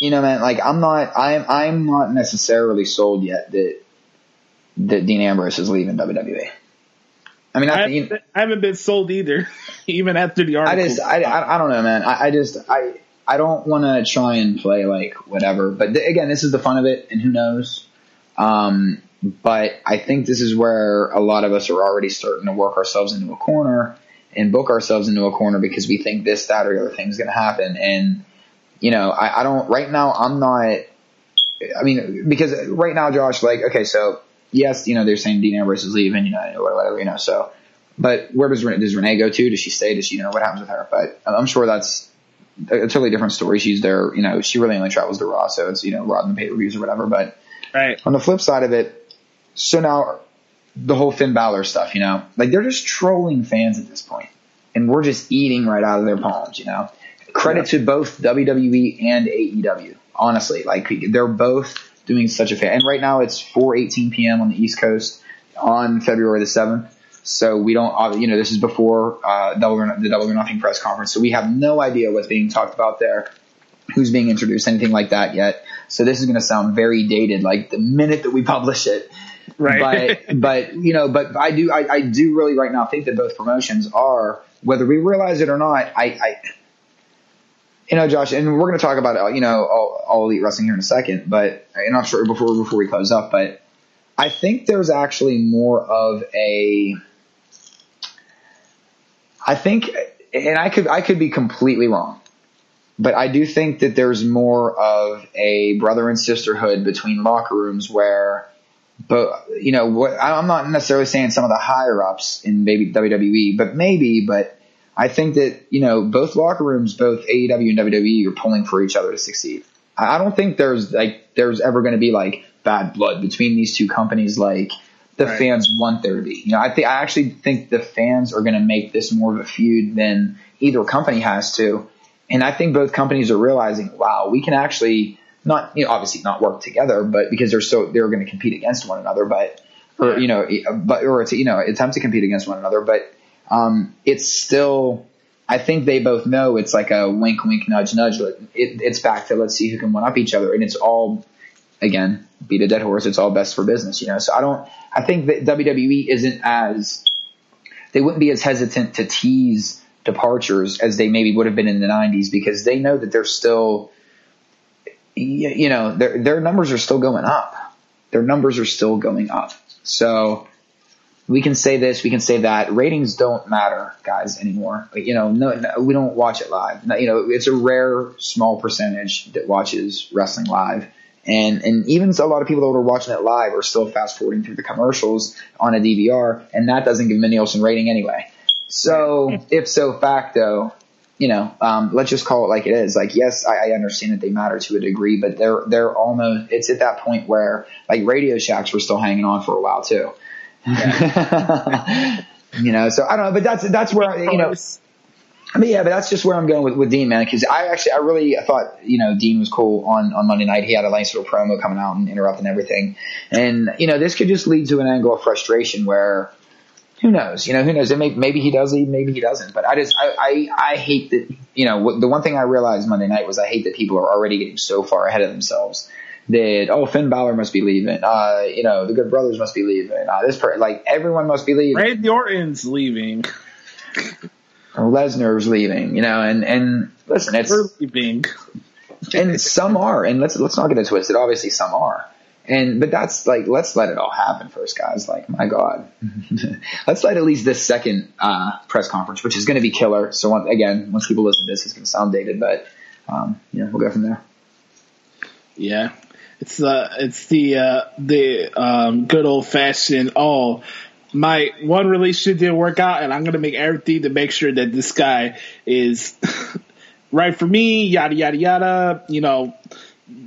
you know, man, like I'm not, I'm, I'm not necessarily sold yet that that Dean Ambrose is leaving WWE. I mean, I, I, I haven't been sold either, even after the article. I just, I, I, I don't know, man. I, I just, I, I don't want to try and play like whatever. But th- again, this is the fun of it, and who knows. Um, but I think this is where a lot of us are already starting to work ourselves into a corner and book ourselves into a corner because we think this, that, or the other thing is going to happen. And you know, I, I don't. Right now, I'm not. I mean, because right now, Josh, like, okay, so yes, you know, they're saying Dean Ambrose is leaving, you know, whatever, you know, so, but where does, does Renee go to? Does she stay? Does she, you know, what happens with her? But I'm sure that's a totally different story. She's there, you know, she really only travels to Raw, so it's, you know, Raw and the pay-per-views or whatever, but Right. on the flip side of it, so now the whole Finn Balor stuff, you know, like they're just trolling fans at this point, and we're just eating right out of their palms, you know. Credit to both WWE and AEW, honestly. Like they're both doing such a fan. And right now it's 4:18 p.m. on the East Coast on February the seventh. So we don't, uh, you know, this is before uh, Double or, the Double or Nothing press conference, so we have no idea what's being talked about there, who's being introduced, anything like that yet. So this is going to sound very dated, like the minute that we publish it. Right. But but you know, but I do I, I do really right now think that both promotions are, whether we realize it or not, I, I you know, Josh, and we're going to talk about you know all, all elite wrestling here in a second, but and I'm sure before before we close up, but I think there's actually more of a I think, and I could I could be completely wrong, but I do think that there's more of a brother and sisterhood between locker rooms where, but you know, what I'm not necessarily saying some of the higher ups in maybe WWE, but maybe, but I think that you know both locker rooms, both AEW and WWE, are pulling for each other to succeed. I don't think there's like there's ever going to be like bad blood between these two companies like the Right. fans want there to be. You know, I think I actually think the fans are going to make this more of a feud than either company has to. And I think both companies are realizing, wow, we can actually not, you know, obviously not work together, but because they're so they're going to compete against one another, but or you know, but or to you know attempt to compete against one another, but um, it's still. I think they both know it's like a wink, wink, nudge, nudge. It, it's back to let's see who can one up each other, and it's all again beat a dead horse. It's all best for business, you know. So I don't. I think that WWE isn't as they wouldn't be as hesitant to tease departures as they maybe would have been in the '90s because they know that they're still, you know, their their numbers are still going up. Their numbers are still going up. So we can say this, we can say that. Ratings don't matter, guys, anymore. You know, no, no, we don't watch it live. You know, it's a rare, small percentage that watches wrestling live. And, and even a lot of people that are watching it live are still fast forwarding through the commercials on a DVR, and that doesn't give them a Nielsen rating anyway. So, if so facto, you know, um, let's just call it like it is. Like, yes, I, I understand that they matter to a degree, but they're, they're almost, it's at that point where, like, Radio Shacks were still hanging on for a while too. you know, so I don't know, but that's, that's where, you know, I mean, yeah, but that's just where I'm going with, with Dean, man. Because I actually, I really thought, you know, Dean was cool on, on Monday night. He had a nice little promo coming out and interrupting everything. And, you know, this could just lead to an angle of frustration where, who knows? You know, who knows? It may, maybe he does leave, maybe he doesn't. But I just, I, I, I hate that, you know, the one thing I realized Monday night was I hate that people are already getting so far ahead of themselves. That, oh, Finn Balor must be leaving. Uh, you know, the Good Brothers must be leaving. Uh, this per, like, everyone must be leaving. Randy Orton's leaving. Lesnar's leaving, you know, and, and listen, it's, We're leaving. and some are, and let's let's not get it twisted. Obviously, some are, and but that's like let's let it all happen first, guys. Like my God, let's let at least this second uh, press conference, which is going to be killer. So once, again, once people listen to this, it's going to sound dated, but um, you know, we'll go from there. Yeah. It's uh it's the uh the um good old fashioned oh my one relationship didn't work out and I'm gonna make everything to make sure that this guy is right for me, yada yada yada, you know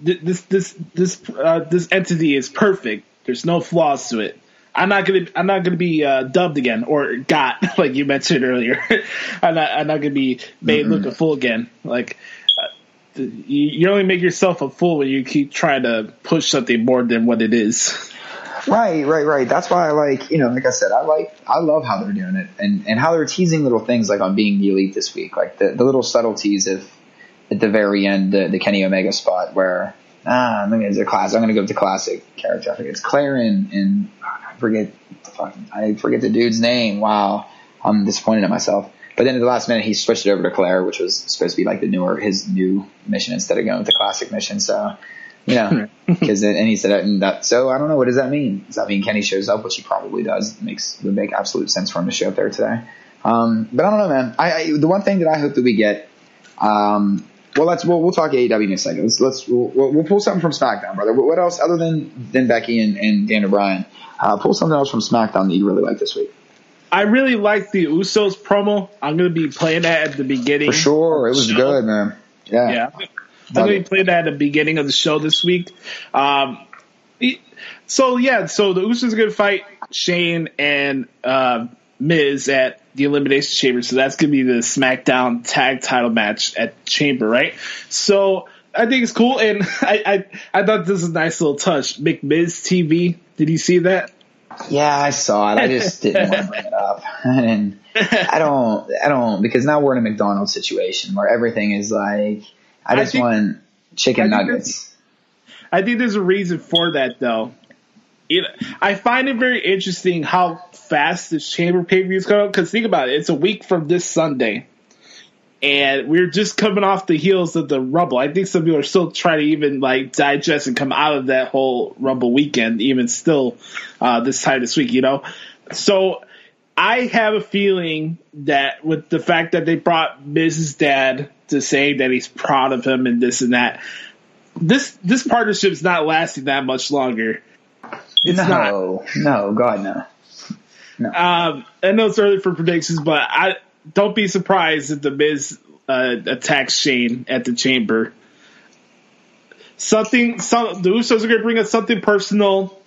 th- this this this uh this entity is perfect. There's no flaws to it. I'm not gonna I'm not gonna be uh, dubbed again or got like you mentioned earlier. I'm not I'm not gonna be made look a fool again. Like you, only make yourself a fool when you keep trying to push something more than what it is. Right, right, right. That's why I like, you know, like I said, I like, I love how they're doing it and, and how they're teasing little things like on being the elite this week, like the, the little subtleties of at the very end, the, the Kenny Omega spot where, ah, I'm going to class. I'm going to go with the classic character. I think it's Claire and, I forget, fucking, I forget the dude's name. Wow. I'm disappointed in myself. But then at the last minute, he switched it over to Claire, which was supposed to be like the newer, his new mission instead of going with the classic mission. So, you know, because and he said that, and that. So I don't know. What does that mean? Does that mean Kenny shows up, which he probably does? It makes would make absolute sense for him to show up there today. Um, but I don't know, man. I, I the one thing that I hope that we get, um, well, let's we'll, we'll talk AEW in a second. Let's let's we'll, we'll, we'll pull something from SmackDown, brother. What else other than than Becky and, and Daniel Bryan? Uh, pull something else from SmackDown that you really like this week. I really like the Usos promo. I'm going to be playing that at the beginning. For sure, it was good, man. Yeah, yeah. I'm to be playing that at the beginning of the show this week. Um, so yeah, so the Usos are going to fight Shane and uh, Miz at the Elimination Chamber. So that's going to be the SmackDown Tag Title match at Chamber, right? So I think it's cool, and I I, I thought this is a nice little touch. McMiz TV. Did you see that? Yeah, I saw it. I just didn't want to bring it up, and I don't, I don't, because now we're in a McDonald's situation where everything is like, I just I think, want chicken I nuggets. I think there's a reason for that, though. It, I find it very interesting how fast this chamber pay per view is going. Because think about it, it's a week from this Sunday, and we're just coming off the heels of the Rumble. I think some people are still trying to even like digest and come out of that whole Rumble weekend, even still uh, this time this week. You know, so I have a feeling that with the fact that they brought Mrs. Dad to say that he's proud of him and this and that, this this partnership is not lasting that much longer. It's no, not. no, God, no. no. Um, I know it's early for predictions, but I don't be surprised if the Miz uh, attacks Shane at the Chamber. Something, some the Usos are going to bring us something personal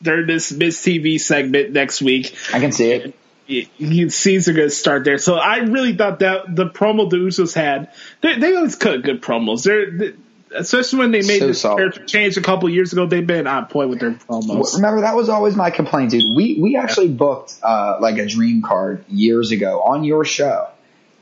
during this Miz TV segment next week. I can see it. You see, are going to start there. So I really thought that the promo the Usos had, they, they always cut good promos. They're, especially when they made so this solid. character change a couple years ago, they've been on point with their promos. Remember, that was always my complaint, dude. We we actually booked uh, like a dream card years ago on your show,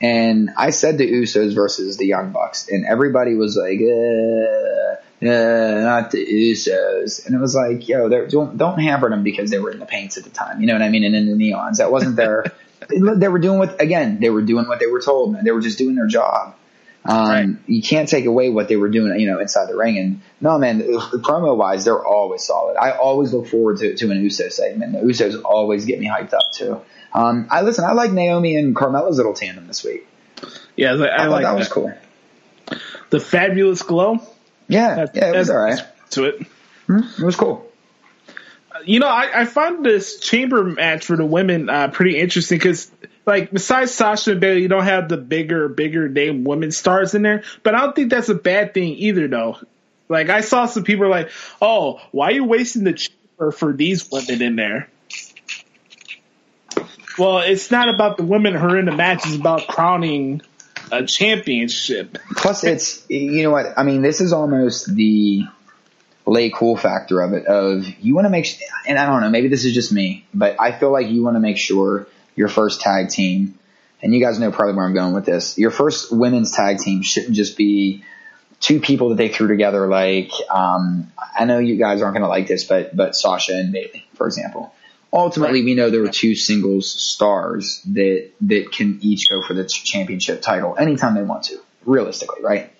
and I said the Usos versus the Young Bucks, and everybody was like, uh, uh, not the Usos, and it was like, yo, don't don't hamper them because they were in the paints at the time, you know what I mean, and in the neons. That wasn't their. they were doing what again? They were doing what they were told, man. They were just doing their job. Um, right. You can't take away what they were doing, you know, inside the ring. And no, man, promo wise, they're always solid. I always look forward to, to an Uso segment. The Usos always get me hyped up too. Um, I listen. I like Naomi and Carmella's little tandem this week. Yeah, I, I, I like that, that was cool. The fabulous glow. Yeah, yeah, it was all right. To it, hmm it was cool. You know, I, I find this chamber match for the women uh, pretty interesting because like besides Sasha and Bayley, you don't have the bigger, bigger name women stars in there. But I don't think that's a bad thing either, though. Like I saw some people like, "Oh, why are you wasting the chamber for these women in there?" Well, it's not about the women who are in the match; it's about crowning a championship. Plus, it's you know what I mean. This is almost the lay cool factor of it. Of you want to make, and I don't know, maybe this is just me, but I feel like you want to make sure your first tag team, and you guys know probably where I'm going with this. Your first women's tag team shouldn't just be two people that they threw together. Like, um, I know you guys aren't going to like this, but but Sasha and Bayley, for example. Ultimately, right. we know there were two singles stars that that can each go for the championship title anytime they want to, realistically, right?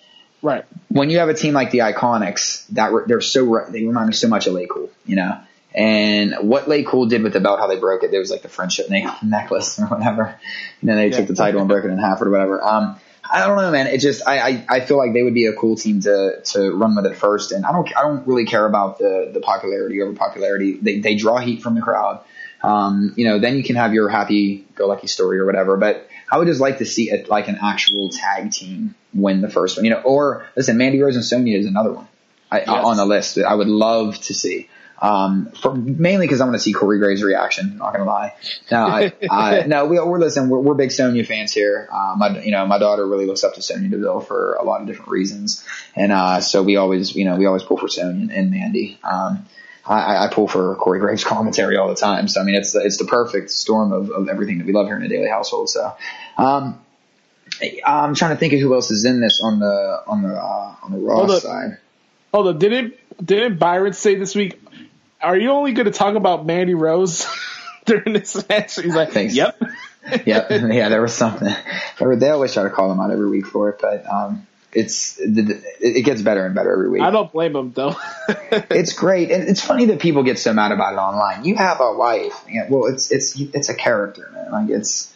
Right. When you have a team like the Iconics, that they're so they remind me so much of Lay Cool, you know. And what Lay Cool did with the belt, how they broke it, there was like the friendship necklace or whatever. And then they yeah. took the title and broke it in half or whatever. Um, I don't know, man. It just I, I, I feel like they would be a cool team to to run with at first, and I don't I don't really care about the the popularity over popularity. They they draw heat from the crowd. Um, you know, then you can have your happy go lucky story or whatever. But I would just like to see it like an actual tag team win the first one. You know, or listen, Mandy Rose and Sonya is another one I, yes. on the list. That I would love to see. Um, for, mainly because I want to see Corey Graves' reaction. I'm not gonna lie. No, I, I, no, we, are listen. We're, we're big Sonya fans here. Um, my, you know, my daughter really looks up to Sonya Deville for a lot of different reasons, and uh, so we always, you know, we always pull for Sonya and Mandy. Um, I, I pull for Corey Graves' commentary all the time. So I mean, it's the, it's the perfect storm of, of everything that we love here in the Daley Household. So, um, I'm trying to think of who else is in this on the on the uh, on the Raw hold side. Hold on, didn't didn't Byron say this week? Are you only going to talk about Mandy Rose during this match? He's like, yep. yep. Yeah, there was something. They always try to call him out every week for it, but um, it's it gets better and better every week. I don't blame him though. it's great, and it's funny that people get so mad about it online. You have a wife. Yeah, well, it's it's it's a character, man. Like it's,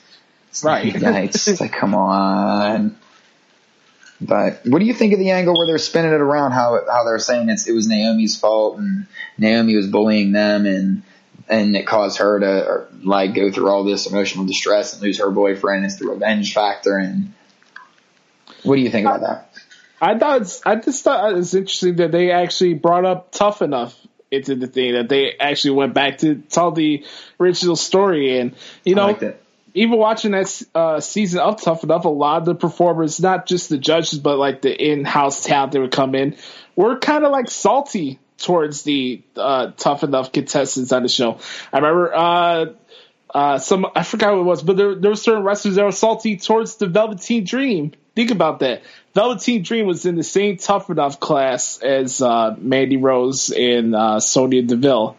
it's right. It's, it's like come on. But what do you think of the angle where they're spinning it around? How how they're saying it's it was Naomi's fault and Naomi was bullying them and and it caused her to or, like go through all this emotional distress and lose her boyfriend. It's the revenge factor. And what do you think about that? I thought it's, I just thought it was interesting that they actually brought up tough enough into the thing that they actually went back to tell the original story and you know even watching that uh, season of Tough Enough, a lot of the performers, not just the judges, but like the in-house talent that would come in, were kind of like salty towards the uh, Tough Enough contestants on the show. I remember uh, uh, some I forgot what it was, but there there were certain wrestlers that were salty towards the Velveteen Dream. Think about that. Velveteen Dream was in the same Tough Enough class as uh, Mandy Rose and uh, Sonya Deville.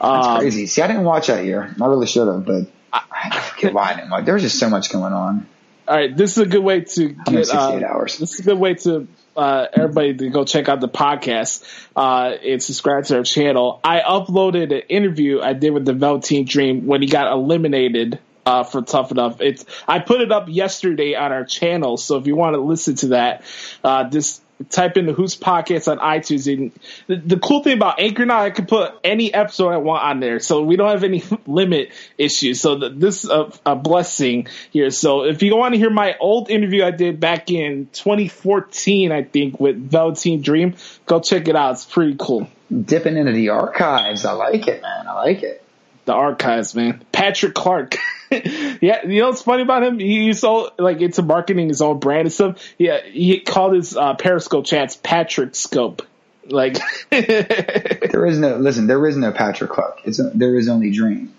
That's um, crazy. See, I didn't watch that year. I really should have, but I forget why I didn't watch. There was just so much going on. All right, this is a good way to get. Uh, hours. This is a good way to uh, everybody to go check out the podcast uh, and subscribe to our channel. I uploaded an interview I did with the Velveteen Dream when he got eliminated uh, for Tough Enough. It's I put it up yesterday on our channel, so if you want to listen to that, uh, this type in the Hoots Podcast on iTunes. And the, the, cool thing about Anchor now, I can put any episode I want on there, so we don't have any limit issues. So the, this is a, a, blessing here. So if you want to hear my old interview I did back in 2014, I think with Velveteen Dream, go check it out. It's pretty cool. Dipping into the archives, I like it, man. I like it. The archives, man. Patrick Clark. yeah, you know what's funny about him? He's so like into marketing his own brand and stuff. Yeah, he called his uh, Periscope chats Patrick Scope. Like there is no listen. There is no Patrick Clark. It's a, there is only Dream.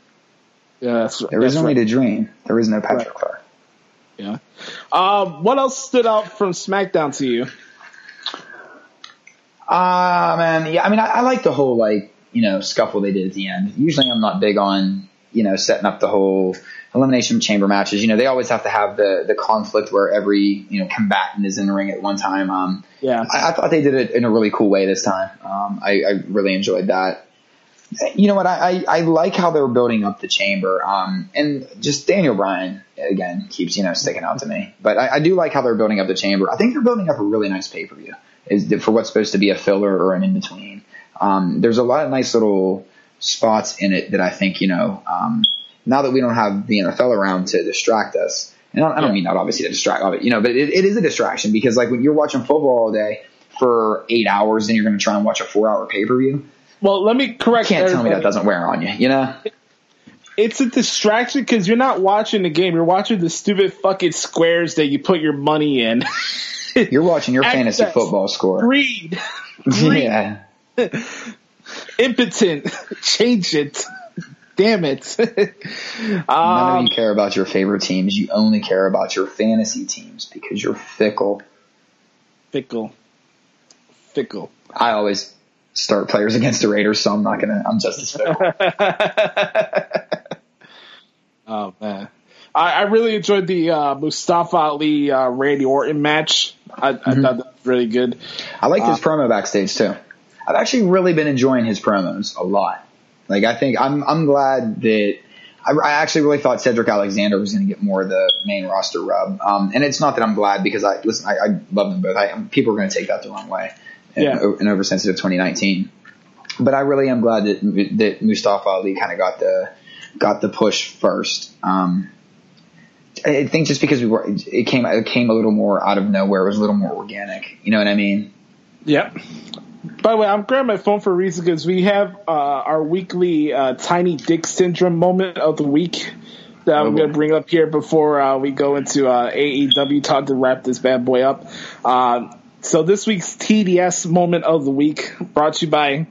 Yeah, that's there that's is only right. the Dream. There is no Patrick right. Clark. Yeah. Um, what else stood out from SmackDown to you? Ah, uh, man. Yeah, I mean, I, I like the whole like you know scuffle they did at the end. Usually, I'm not big on you know setting up the whole elimination chamber matches. You know, they always have to have the the conflict where every you know combatant is in the ring at one time. Um, yeah, I, I thought they did it in a really cool way this time. Um, I, I really enjoyed that. You know what? I, I, I like how they're building up the chamber. Um, and just Daniel Bryan again keeps you know sticking out to me. But I, I do like how they're building up the chamber. I think they're building up a really nice pay per view. Is for what's supposed to be a filler or an in between. Um, there's a lot of nice little spots in it that I think you know. Um, now that we don't have the NFL around to distract us, and I don't, mean that obviously to distract of it, you know, but it, it is a distraction because like when you're watching football all day for eight hours and you're going to try and watch a four hour pay per view. Well, let me correct. You can't tell me that doesn't wear on you, you know. It's a distraction because you're not watching the game. You're watching the stupid fucking squares that you put your money in. You're watching your fantasy football score. Read. Yeah. Impotent. Change it. Damn it. um, None of you care about your favorite teams. You only care about your fantasy teams because you're fickle. Fickle. Fickle. I always start players against the Raiders, so I'm not gonna. I'm just as fickle. oh man, I, I, really enjoyed the uh, Mustafa Ali uh, Randy Orton match. I, mm-hmm. I, thought that was really good. I liked his uh, promo backstage too. I've actually really been enjoying his promos a lot. Like I think I'm I'm glad that I, I actually really thought Cedric Alexander was going to get more of the main roster rub. Um, and it's not that I'm glad because I listen, I, I love them both. I, people are going to take that the wrong way. Yeah. In, in oversensitive 2019. But I really am glad that that Mustafa Ali kind of got the got the push first. Um, I think just because we were, it came it came a little more out of nowhere. It was a little more organic. You know what I mean? Yep. By the way, I'm grabbing my phone for a reason because we have uh, our weekly uh, tiny dick syndrome moment of the week that I'm going to bring up here before uh, we go into uh, AEW talk to wrap this bad boy up. Uh, so this week's TDS moment of the week brought to you by,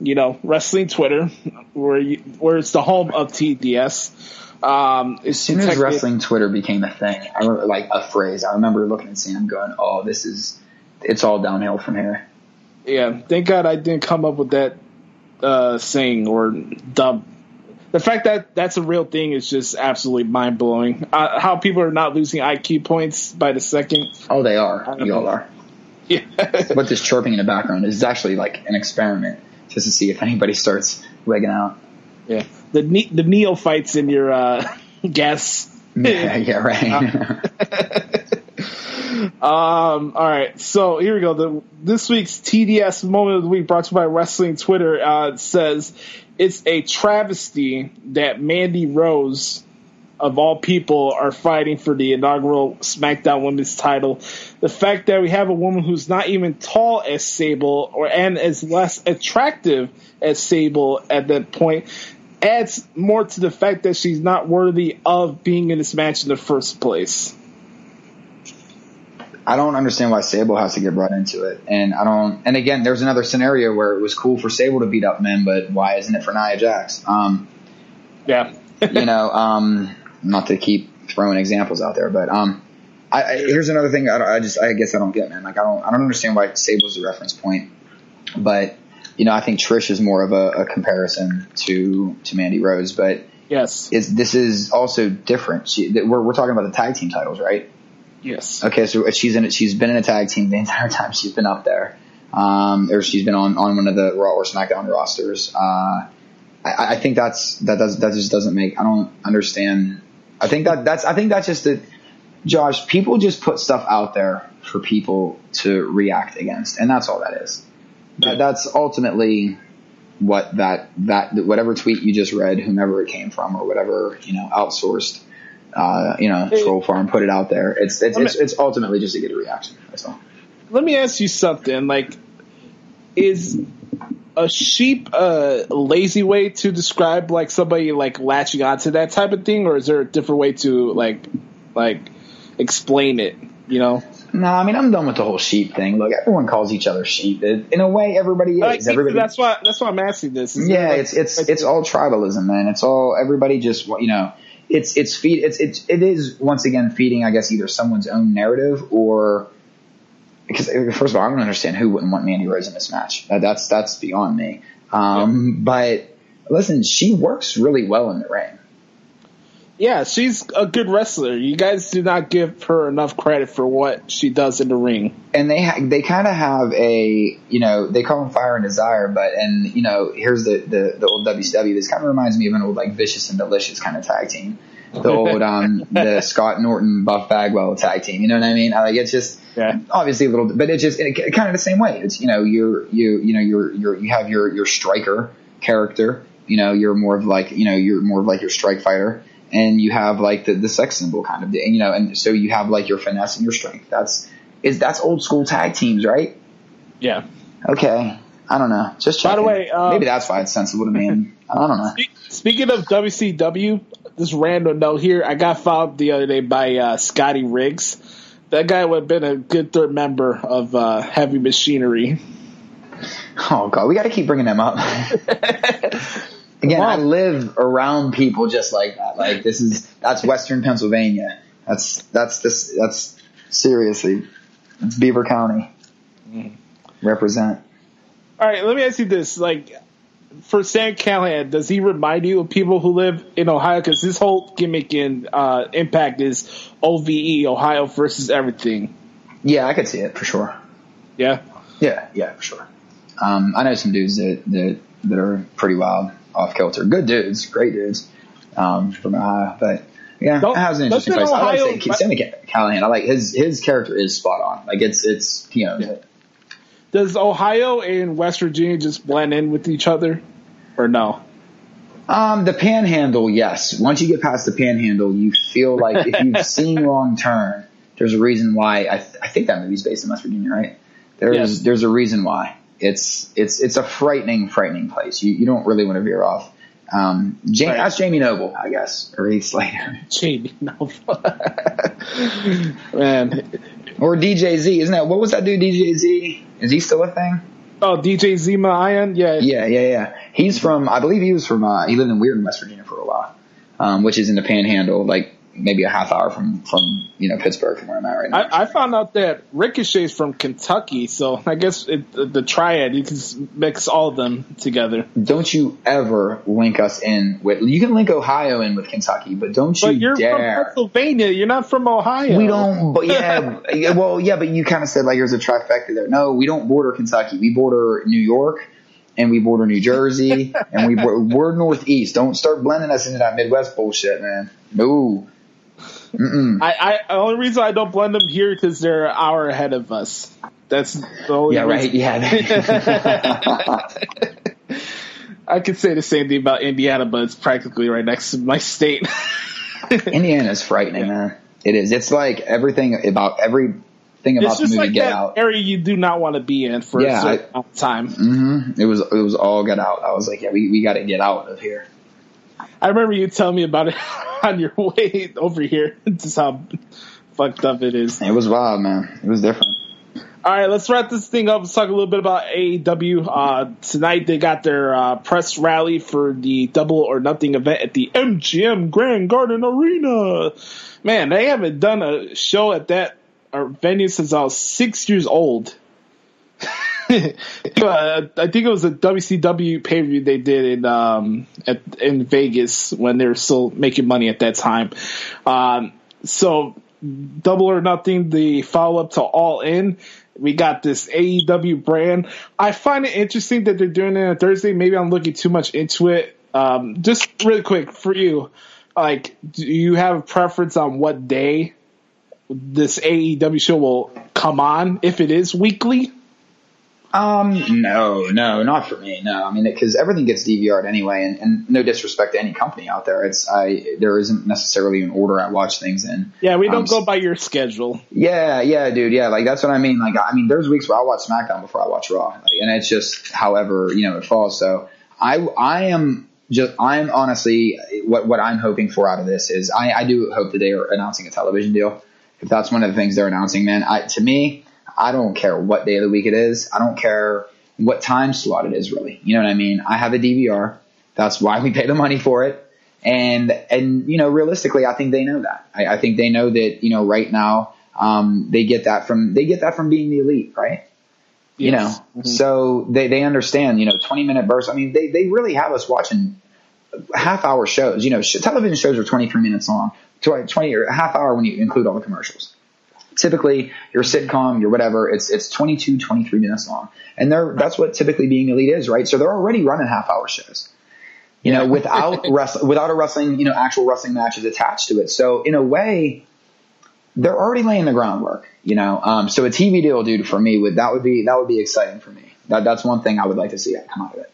you know, Wrestling Twitter, where you, where it's the home of TDS. Um, as soon as wrestling Twitter became a thing, I remember, like a phrase. I remember looking at Sam going, "Oh, this is, it's all downhill from here." Yeah, thank God I didn't come up with that uh, saying or dub. The fact that that's a real thing is just absolutely mind blowing. Uh, how people are not losing IQ points by the second. Oh, they are. You all are. Yeah. what this chirping in the background is actually like an experiment just to see if anybody starts wigging out. Yeah. The ne- the neophytes in your uh, guess. Yeah, yeah, right. Um, all right, so here we go. The this week's TDS moment of the week brought to you by Wrestling Twitter uh, says it's a travesty that Mandy Rose, of all people, are fighting for the inaugural SmackDown Women's title. The fact that we have a woman who's not even tall as Sable or and as less attractive as Sable at that point adds more to the fact that she's not worthy of being in this match in the first place. I don't understand why Sable has to get brought into it. And I don't, and again, there's another scenario where it was cool for Sable to beat up men, but why isn't it for Nia Jax? Um, yeah. you know, um, not to keep throwing examples out there, but, um, I, I here's another thing I, I, just, I guess I don't get, man. Like, I don't, I don't understand why Sable's the reference point, but, you know, I think Trish is more of a, a comparison to, to Mandy Rose, but, Yes. Is, this is also different. She, we're, we're talking about the tag team titles, right? Yes. Okay, so she's in it. She's been in a tag team the entire time she's been up there, um, or she's been on, on one of the Raw or SmackDown rosters. Uh, I, I think that's that does that just doesn't make. I don't understand. I think that that's I think that's just that. Josh, people just put stuff out there for people to react against, and that's all that is. Yeah. That, that's ultimately what that that whatever tweet you just read, whomever it came from, or whatever you know outsourced uh, you know, troll farm, put it out there. It's it's, it's it's ultimately just to get a reaction. That's all. Let me ask you something. Like, is a sheep a lazy way to describe like somebody like latching onto that type of thing, or is there a different way to like like explain it? You know. No, I mean I'm done with the whole sheep thing. Look, everyone calls each other sheep. In a way, everybody is. Like, everybody, that's why that's why I'm asking this. Is yeah, like, it's it's it's all tribalism, man. It's all everybody just you know it's it's feed it's it's it is once again feeding I guess either someone's own narrative or because first of all I don't understand who wouldn't want Mandy Rose in this match. That, that's that's beyond me. Um, yeah. but listen she works really well in the ring yeah she's a good wrestler. You guys do not give her enough credit for what she does in the ring. And they ha- they kind of have a you know they call them fire and desire but and you know here's the the, the old WCW this kind of reminds me of an old like vicious and delicious kind of tag team. The old um the Scott Norton Buff Bagwell tag team you know what I mean? Like it's just yeah. obviously a little but it's just it, kind of the same way. It's you know you're you you know you're you're you have your your striker character you know you're more of like you know you're more of like your strike fighter and you have like the, the sex symbol kind of, thing, you know, and so you have like your finesse and your strength. That's is that's old school tag teams, right? Yeah. Okay. I don't know. Just checking. by the way, um, maybe that's why it's sensible to me. And I don't know. Speaking of WCW, this random note here, I got followed the other day by uh, Scotty Riggs. That guy would have been a good third member of uh, Heavy Machinery. Oh god, we got to keep bringing them up. Again, I live around people just like that. Like this is that's Western Pennsylvania. That's that's this that's seriously, it's Beaver County. Mm. Represent. All right, let me ask you this: like, for Sam Callihan, does he remind you of people who live in Ohio? Because his whole gimmick and uh, impact is OVE, Ohio versus everything. Yeah, I could see it for sure. Yeah. Yeah, yeah, for sure. Um, I know some dudes that that that are pretty wild off kilter. Good dudes, great dudes um, from Ohio, but yeah, it has an interesting place. Ohio, I like Sammy Callihan. I like his his character is spot on. Like it's it's you know. Yeah. Does Ohio and West Virginia just blend in with each other, or no? Um, the Panhandle, yes. Once you get past the Panhandle, you feel like if you've seen Wrong Turn, there's a reason why. I, th- I think that movie's based in West Virginia, right? There's yes. there's a reason why it's it's it's a frightening, frightening place. You you don't really want to veer off. Um, Jamie, right. Ask Jamie Noble, I guess, or Heath Slater. Jamie Noble, man, or DJ Z. Isn't that what was that dude? DJ Z is he still a thing? Oh, DJ Zema Ion, yeah, yeah, yeah, yeah. He's from, I believe he was from. Uh, he lived in Weirton, West Virginia for a while, um, which is in the Panhandle, like maybe a half hour from from you know Pittsburgh from where I'm at right now. I, I found out that Ricochet's from Kentucky, so I guess it, the, the triad you can mix all of them together. Don't you ever link us in with? You can link Ohio in with Kentucky, but don't you but you're dare. from Pennsylvania. You're not from Ohio. We don't. But yeah, well, yeah, but you kind of said like there's a trifecta there. No, we don't border Kentucky. We border New York. And we border New Jersey, and we we're northeast. Don't start blending us into that Midwest bullshit, man. No, I, I the only reason I don't blend them here because they're an hour ahead of us. That's the only Yeah, right. reason. Yeah. I could say the same thing about Indiana, but it's practically right next to my state. Indiana's frightening, man. It is. It's like everything about everything about it's the movie like Get Out. area you do not want to be in for Yeah, a certain I- amount of time. hmm It was it was all Get Out. I was like, yeah, we, we got to get out of here. I remember you telling me about it on your way over here. Just how fucked up it is. It was wild, man. It was different. All right, let's wrap this thing up. Let's talk a little bit about AEW. Uh, tonight they got their uh, press rally for the Double or Nothing event at the MGM Grand Garden Arena. Man, they haven't done a show at that uh, venue since I was six years old. uh, I think it was a WCW pay per view they did in um, at, in Vegas when they were still making money at that time. Um, so Double or Nothing, the follow up to All In. We got this AEW brand. I find it interesting that they're doing it on Thursday. Maybe I'm looking too much into it. Um, just really quick for you, like, do you have a preference on what day this AEW show will come on? If it is weekly, Um, no, no, not for me. No, I mean, because everything gets DVR'd anyway, and, and no disrespect to any company out there. It's I there isn't necessarily an order I watch things in. yeah, we don't Um, go by your schedule. Yeah, yeah, dude. Yeah, like that's what I mean. Like, I mean, there's weeks where I watch SmackDown before I watch Raw, like, and it's just however you know it falls. So I, I am just, I'm honestly what what I'm hoping for out of this is I, I do hope that they are announcing a television deal. If that's one of the things they're announcing, man, I, to me, I don't care what day of the week it is. I don't care what time slot it is, really. You know what I mean? I have a DVR. That's why we pay the money for it. And, and, you know, realistically, I think they know that. I, I think they know that, you know, right now, um, they get that from, they get that from being the elite, right? You know, Yes. Mhm. so they, they understand, you know, 20 minute bursts. I mean, they, they really have us watching half hour shows. You know, sh- television shows are 23 minutes long, 20, 20 or a half hour when you include all the commercials. Typically, your sitcom, your whatever, it's it's 22, 23 minutes long, and they're that's what typically being elite is, right? So they're already running half hour shows, you know, without wrest- without a wrestling, you know, actual wrestling matches attached to it. So in a way, they're already laying the groundwork, you know. Um, so a TV deal, dude, for me would that would be that would be exciting for me. That that's one thing I would like to see come out of it.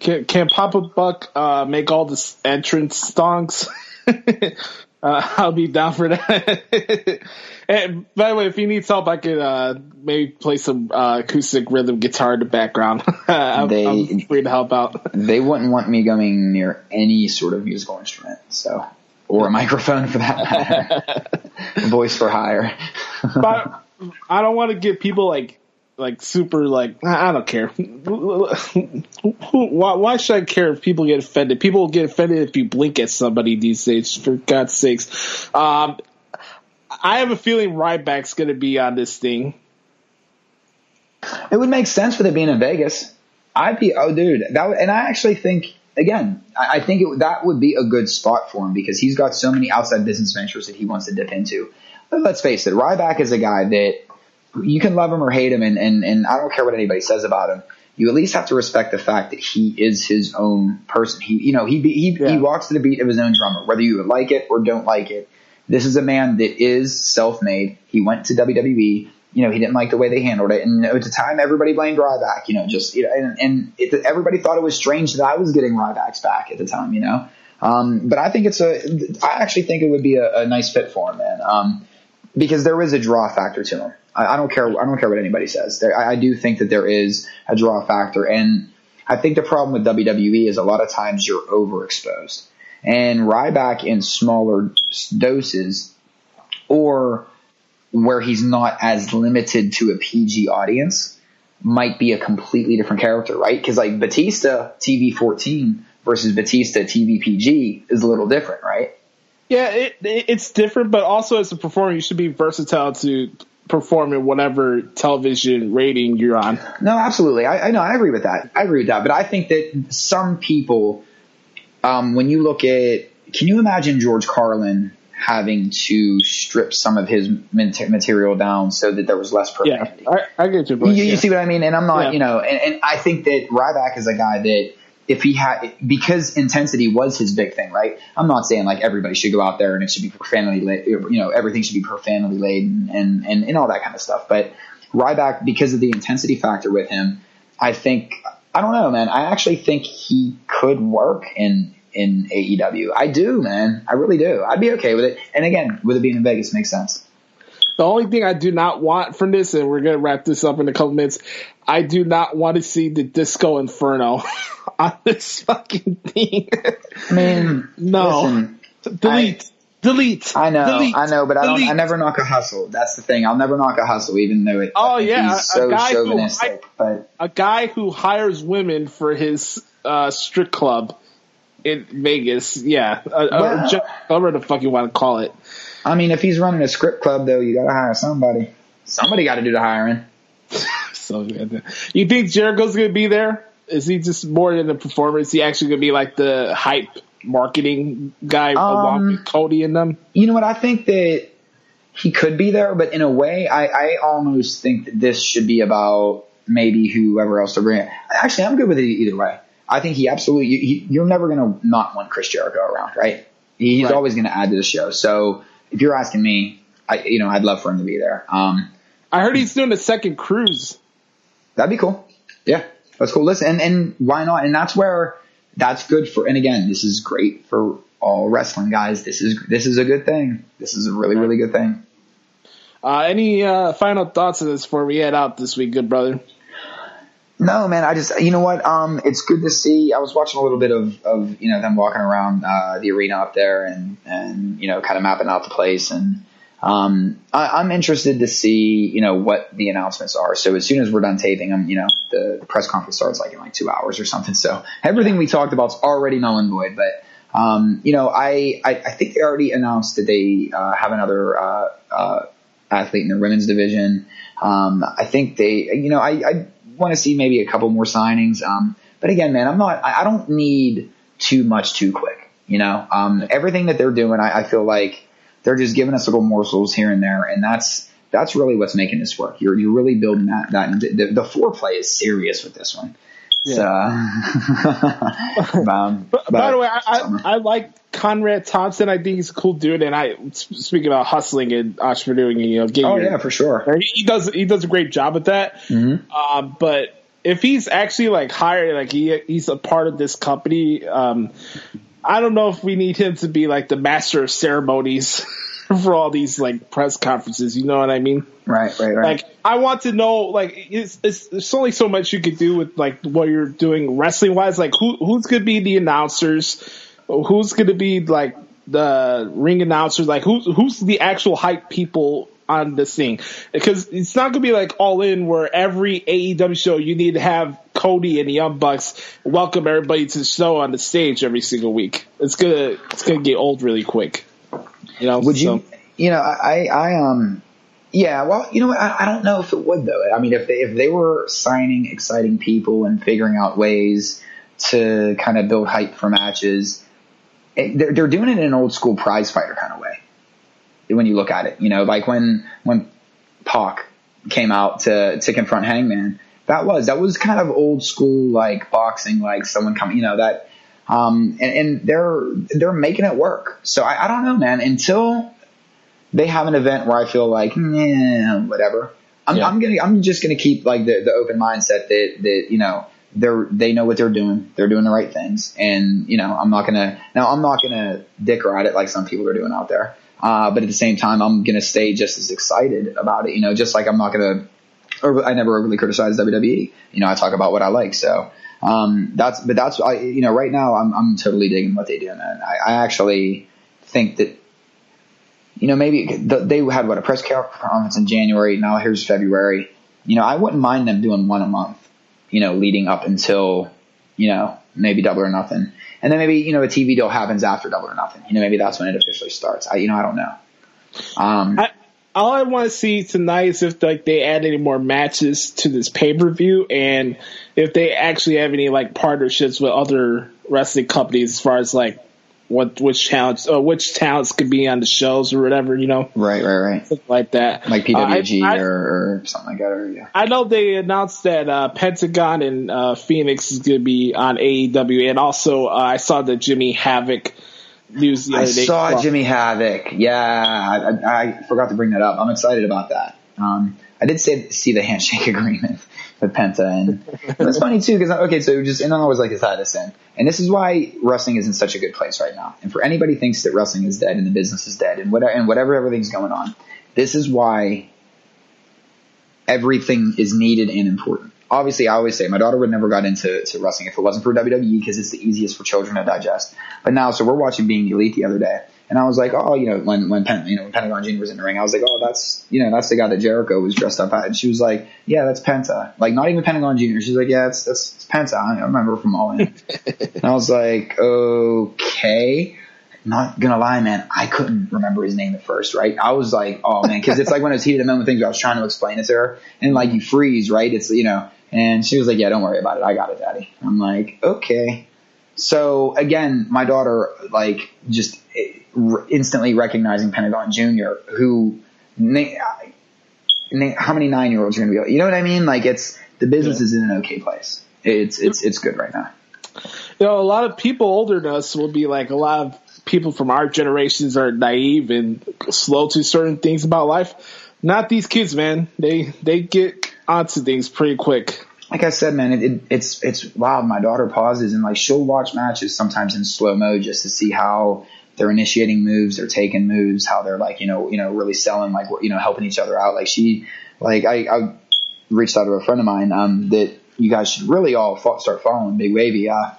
Can, can Papa Buck uh, make all the entrance songs? uh, I'll be down for that. and by the way, if he needs help, I could uh, maybe play some uh, acoustic rhythm guitar in the background. I'm, They- I'm free to help out. They wouldn't want me going near any sort of musical instrument, so or a microphone for that matter. Voice for hire. but I don't want to get people like like super like I don't care. why, why should I care if people get offended? People get offended if you blink at somebody these days. For God's sakes, um, I have a feeling Ryback's going to be on this thing. It would make sense with it being in Vegas. I'd be, oh, dude, that and I actually think, again, I, I think it, that would be a good spot for him because he's got so many outside business ventures that he wants to dip into. But let's face it, Ryback is a guy that you can love him or hate him, and, and, and I don't care what anybody says about him. You at least have to respect the fact that he is his own person. He, you know, he he Yeah. he walks to the beat of his own drummer, whether you like it or don't like it. This is a man that is self-made. He went to WWE. You know, he didn't like the way they handled it, and at the time, everybody blamed Ryback. You know, just you know, and, and it, everybody thought it was strange that I was getting Ryback's back at the time. You know, um, but I think it's a. I actually think it would be a, a nice fit for him, man. Um, because there is a draw factor to him. I, I don't care. I don't care what anybody says. There, I, I do think that there is a draw factor, and I think the problem with WWE is a lot of times you're overexposed, and Ryback in smaller doses, or where he's not as limited to a PG audience, might be a completely different character, right? Because like Batista TV 14 versus Batista TV PG is a little different, right? Yeah, it, it, it's different, but also as a performer, you should be versatile to perform in whatever television rating you're on. No, absolutely. I, I know. I agree with that. I agree with that. But I think that some people, um, when you look at, can you imagine George Carlin having to strip some of his material down so that there was less Yeah, profanity? I, I get your You, point. you yeah. see what I mean? And I'm not, Yeah. you know, and, and I think that Ryback is a guy that if he had because intensity was his big thing, right? I'm not saying like everybody should go out there and it should be profanity, you know, everything should be profanity laden and and and all that kind of stuff. But Ryback, because of the intensity factor with him, I think I don't know, man. I actually think he could work in in AEW. I do, man. I really do. I'd be okay with it. And again, with it being in Vegas, makes sense. The only thing I do not want from this, and we're gonna wrap this up in a couple minutes, I do not want to see the Disco Inferno on this fucking thing. I mean, no, listen, delete, I, delete. I know, delete, I know, but I don't. I never knock a hustle. That's the thing. I'll never knock a hustle, even though it. Oh, yeah, a- a so guy who- chauvinistic. but a guy who hires women for his uh, strip club in Vegas. Yeah, uh, Well- or whatever the fuck you want to call it. I mean, if he's running a script club, though, you got to hire somebody. Somebody got to do the hiring. So you think Jericho's gonna be there? Is he just more than a performer? Is he actually gonna be like the hype marketing guy along Um, with Cody and them? You know what? I think that he could be there, but in a way, I, I almost think that this should be about maybe whoever else to bring. It. Actually, I'm good with it either way. I think he absolutely. He, you're never going to not want Chris Jericho around, right? He's Right. always going to add to the show. So if you're asking me, I you know I'd love for him to be there. Um, I heard he's doing a second cruise. That'd be cool. Yeah, that's cool. Listen, and, and why not? And that's where that's good for. And again, this is great for all wrestling guys. This is this is a good thing. This is a really really good thing. Uh, any uh, final thoughts on this before we head out this week, good brother? No, man. I just you know what? Um, it's good to see. I was watching a little bit of of you know them walking around uh, the arena up there and and you know kind of mapping out the place and. Um, I, I'm interested to see, you know, what the announcements are. So as soon as we're done taping them, you know, the, press conference starts like in like two hours or something. So everything we talked about is already null and void. But, um, you know, I, I, I think they already announced that they, uh, have another, uh, uh, athlete in the women's division. Um, I think they, you know, I, I want to see maybe a couple more signings. Um, but again, man, I'm not, I, I don't need too much too quick. You know, um, everything that they're doing, I feel like they're just giving us little morsels here and there, and that's that's really what's making this work. You're you're really building that that the, the foreplay is serious with this one. So, um, But, by the way, I, I, I like Conrad Thompson. I think he's a cool dude. And I speaking about hustling and entrepreneuring, and, you know, getting oh your, yeah, for sure. He he does he does a great job at that. Mm-hmm. Uh, but if he's actually like hired, like he he's a part of this company, um, I don't know if we need him to be like the master of ceremonies for all these like press conferences. You know what I mean? Right, right, right. Like I want to know, like it's, it's there's only so much you could do with like what you're doing wrestling wise. Like who who's gonna be the announcers? Who's gonna be like the ring announcers? Like who's who's the actual hype people on the scene Because it's not gonna be like all in where every AEW show you need to have Cody and the Young Bucks welcome everybody to the show on the stage every single week. It's gonna it's gonna get old really quick. You know? Would you? so- You know, I, I um, yeah. Well, you know, what? I, I don't know if it would though. I mean, if they if they were signing exciting people and figuring out ways to kind of build hype for matches, it, they're they're doing it in an old school prize fighter kind of. When you look at it, you know, like when when Pac came out to to confront Hangman, that was that was kind of old school like boxing, like someone coming, you know, that um, and, and they're they're making it work. So I, I don't know, man. Until they have an event where I feel like, yeah, whatever. I'm, Yeah. I'm gonna I'm just gonna keep like the, the open mindset that that you know they're they know what they're doing. They're doing the right things, and you know I'm not gonna now I'm not gonna dicker at it like some people are doing out there. Uh, but at the same time, I'm gonna stay just as excited about it. You know, just like I'm not gonna or I never overly criticize WWE. You know, I talk about what I like. So um, that's, but that's, I, you know, right now I'm, I'm totally digging what they do, man. I, I actually think that, you know, maybe the, they had what a press conference in January. Now here's February. You know, I wouldn't mind them doing one a month. You know, leading up until, you know, maybe double or nothing, and then maybe you know a TV deal happens after double or nothing. You know, maybe that's when it officially starts. I, you know, I don't know. Um, I, all I want to see tonight is if like they add any more matches to this pay per view, and if they actually have any like partnerships with other wrestling companies as far as like what which talents uh, which talents could be on the shows or whatever, you know. Right, right, right. Something like that. Like PWG uh, I, or, or, something like that. Or, yeah. I know they announced that uh, Pentagon and uh, Fenix is going to be on AEW, and also uh, I saw the Jimmy Havoc news the other I saw Jimmy Havoc. Yeah, I, I, forgot to bring that up. I'm excited about that. Um, I did say see the handshake agreement with Penta, and it's funny too because okay, so just and I always like tie in, and this is why wrestling is in such a good place right now. And for anybody thinks that wrestling is dead and the business is dead and whatever and whatever everything's going on, this is why everything is needed and important. Obviously, I always say my daughter would never got into to wrestling if it wasn't for WWE because it's the easiest for children to digest. But now, so we're watching Being Elite the other day, and I was like, oh, you know, when when Pen, you know when Pentagon Junior was in the ring, I was like, oh, that's you know that's the guy that Jericho was dressed up at, and she was like, yeah, that's Penta, like not even Pentagon Junior. She's like, yeah, it's that's it's Penta. I remember from All In. and I was like, okay. Not gonna lie, man, I couldn't remember his name at first, right? I was like, oh man, because it's like when it's heated a moment things. I was trying to explain it to her, and like you freeze, right? It's you know, and she was like, yeah, don't worry about it, I got it, daddy. I'm like, okay. So again, my daughter like just instantly recognizing Pentagon Jr., who, how many nine year olds are going to be? You know what I mean? Like it's the business yeah. is in an okay place. It's it's it's good right now. You know, a lot of people older than us will be like a lot of people from our generations are naive and slow to certain things about life. Not these kids, man. They they get onto things pretty quick. Like I said, man, it, it, it's it's wild. My daughter pauses and like she'll watch matches sometimes in slow mo just to see how they're initiating moves, they're taking moves, how they're like, you know, you know, really selling, like, you know, helping each other out. Like she, like I, I reached out to a friend of mine, um, that you guys should really all start following Big Wavy, uh,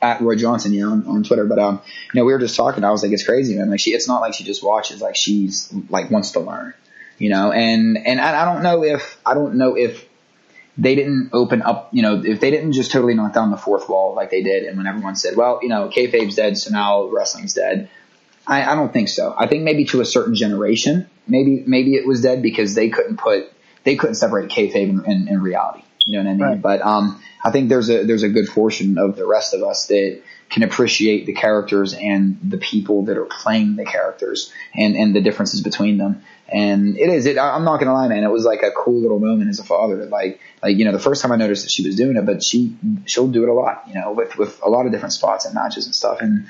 at Roy Johnson, you know, on, on Twitter. But, um, you know, we were just talking. I was like, it's crazy, man. Like she, it's not like she just watches, like she's like wants to learn, you know, and, and I, I don't know if, I don't know if they didn't open up, you know, if they didn't just totally knock down the fourth wall like they did, and when everyone said, well, you know, kayfabe's dead, so now wrestling's dead. I, I don't think so. I think maybe to a certain generation, maybe maybe it was dead because they couldn't put they couldn't separate kayfabe and, and, and reality. You know what I mean? Right. But um, I think there's a there's a good portion of the rest of us that can appreciate the characters and the people that are playing the characters and and the differences between them. And it is it. I'm not gonna lie, man. It was like a cool little moment as a father. Like like you know the first time I noticed that she was doing it, but she she'll do it a lot. You know with with a lot of different spots and matches and stuff. And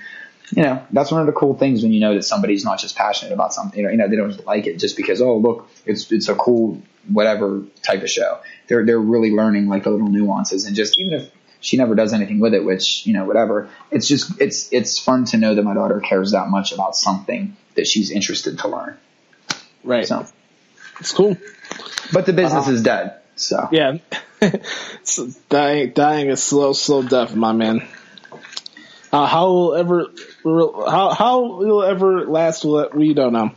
you know, that's one of the cool things when you know that somebody's not just passionate about something, you know, you know, they don't like it just because, oh, look, it's, it's a cool, whatever type of show. They're, they're really learning like the little nuances and just, even if she never does anything with it, which, you know, whatever, it's just, it's, it's fun to know that my daughter cares that much about something that she's interested to learn. Right. So it's cool. But the business uh, is dead. So yeah, dying, dying a slow, slow death, my man. Uh, how will ever how how will ever last? We don't know.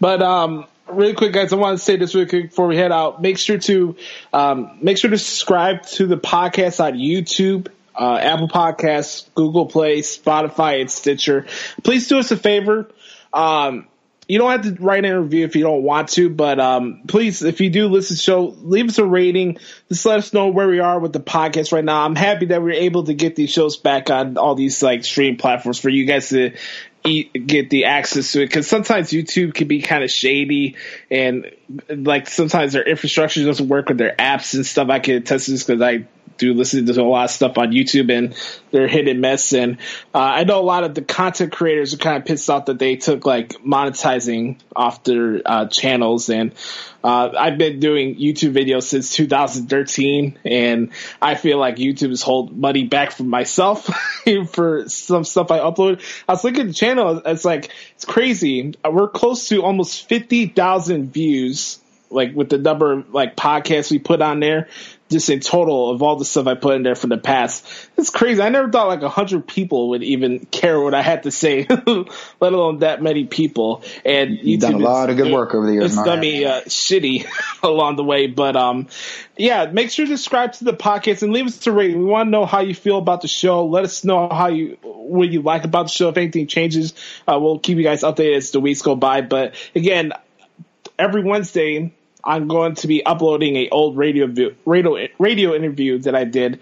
But um, really quick, guys, I want to say this really quick before we head out. Make sure to um, make sure to subscribe to the podcast on YouTube. Uh, Apple Podcasts, Google Play, Spotify, and Stitcher. Please do us a favor. Um, you don't have to write a review if you don't want to, but um, please, if you do listen to the show, leave us a rating. Just let us know where we are with the podcast right now. I'm happy that we're able to get these shows back on all these like stream platforms for you guys to eat, get the access to it because sometimes YouTube can be kind of shady and like sometimes their infrastructure doesn't work with their apps and stuff. I can attest to this because I do listen to a lot of stuff on YouTube and they're hit and miss. And uh, I know a lot of the content creators are kind of pissed off that they took like monetizing off their uh, channels. And uh, I've been doing YouTube videos since 2013, and I feel like YouTube is holding money back from myself for some stuff I upload. I was looking at the channel; it's like it's crazy. We're close to almost 50,000 views like with the number of like podcasts we put on there just in total of all the stuff I put in there from the past. It's crazy. I never thought like a hundred people would even care what I had to say, let alone that many people. And you've done a lot of good work over the years. It's done me uh, shitty along the way, but um, yeah. Make sure to subscribe to the podcast and leave us a rating. We want to know how you feel about the show. Let us know how you what you like about the show. If anything changes, uh, we'll keep you guys updated as the weeks go by. But again, every Wednesday I'm going to be uploading a old radio radio radio interview that I did,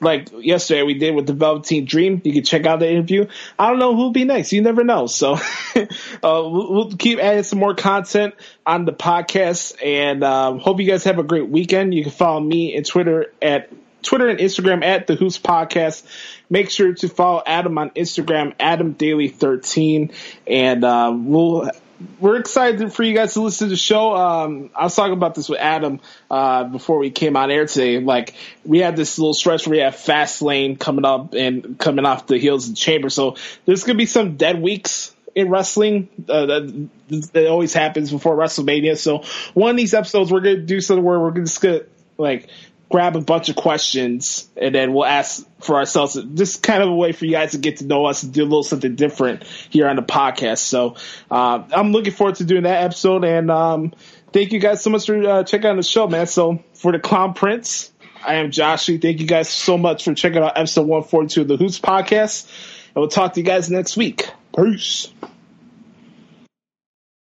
like yesterday we did with the Velveteen Dream. You can check out the interview. I don't know who'll be next. You never know. So uh, we'll, keep adding some more content on the podcast, and um, hope you guys have a great weekend. You can follow me and Twitter at Twitter and Instagram at the Hoots Podcast. Make sure to follow Adam on Instagram, Adam Daley 13 and uh, we'll we're excited for you guys to listen to the show. Um, I was talking about this with Adam uh, before we came on air today. Like we had this little stretch where we have Fastlane coming up and coming off the heels of Chamber. So there's gonna be some dead weeks in wrestling. Uh, that, that always happens before WrestleMania. So one of these episodes we're gonna do something where we're just gonna like grab a bunch of questions and then we'll ask for ourselves. Just kind of a way for you guys to get to know us and do a little something different here on the podcast. So uh, I'm looking forward to doing that episode and um, thank you guys so much for uh, checking out the show, man. So for the Clown Prince, I am Joshy. Thank you guys so much for checking out episode 142 of the Hoots podcast. And we'll talk to you guys next week. Peace.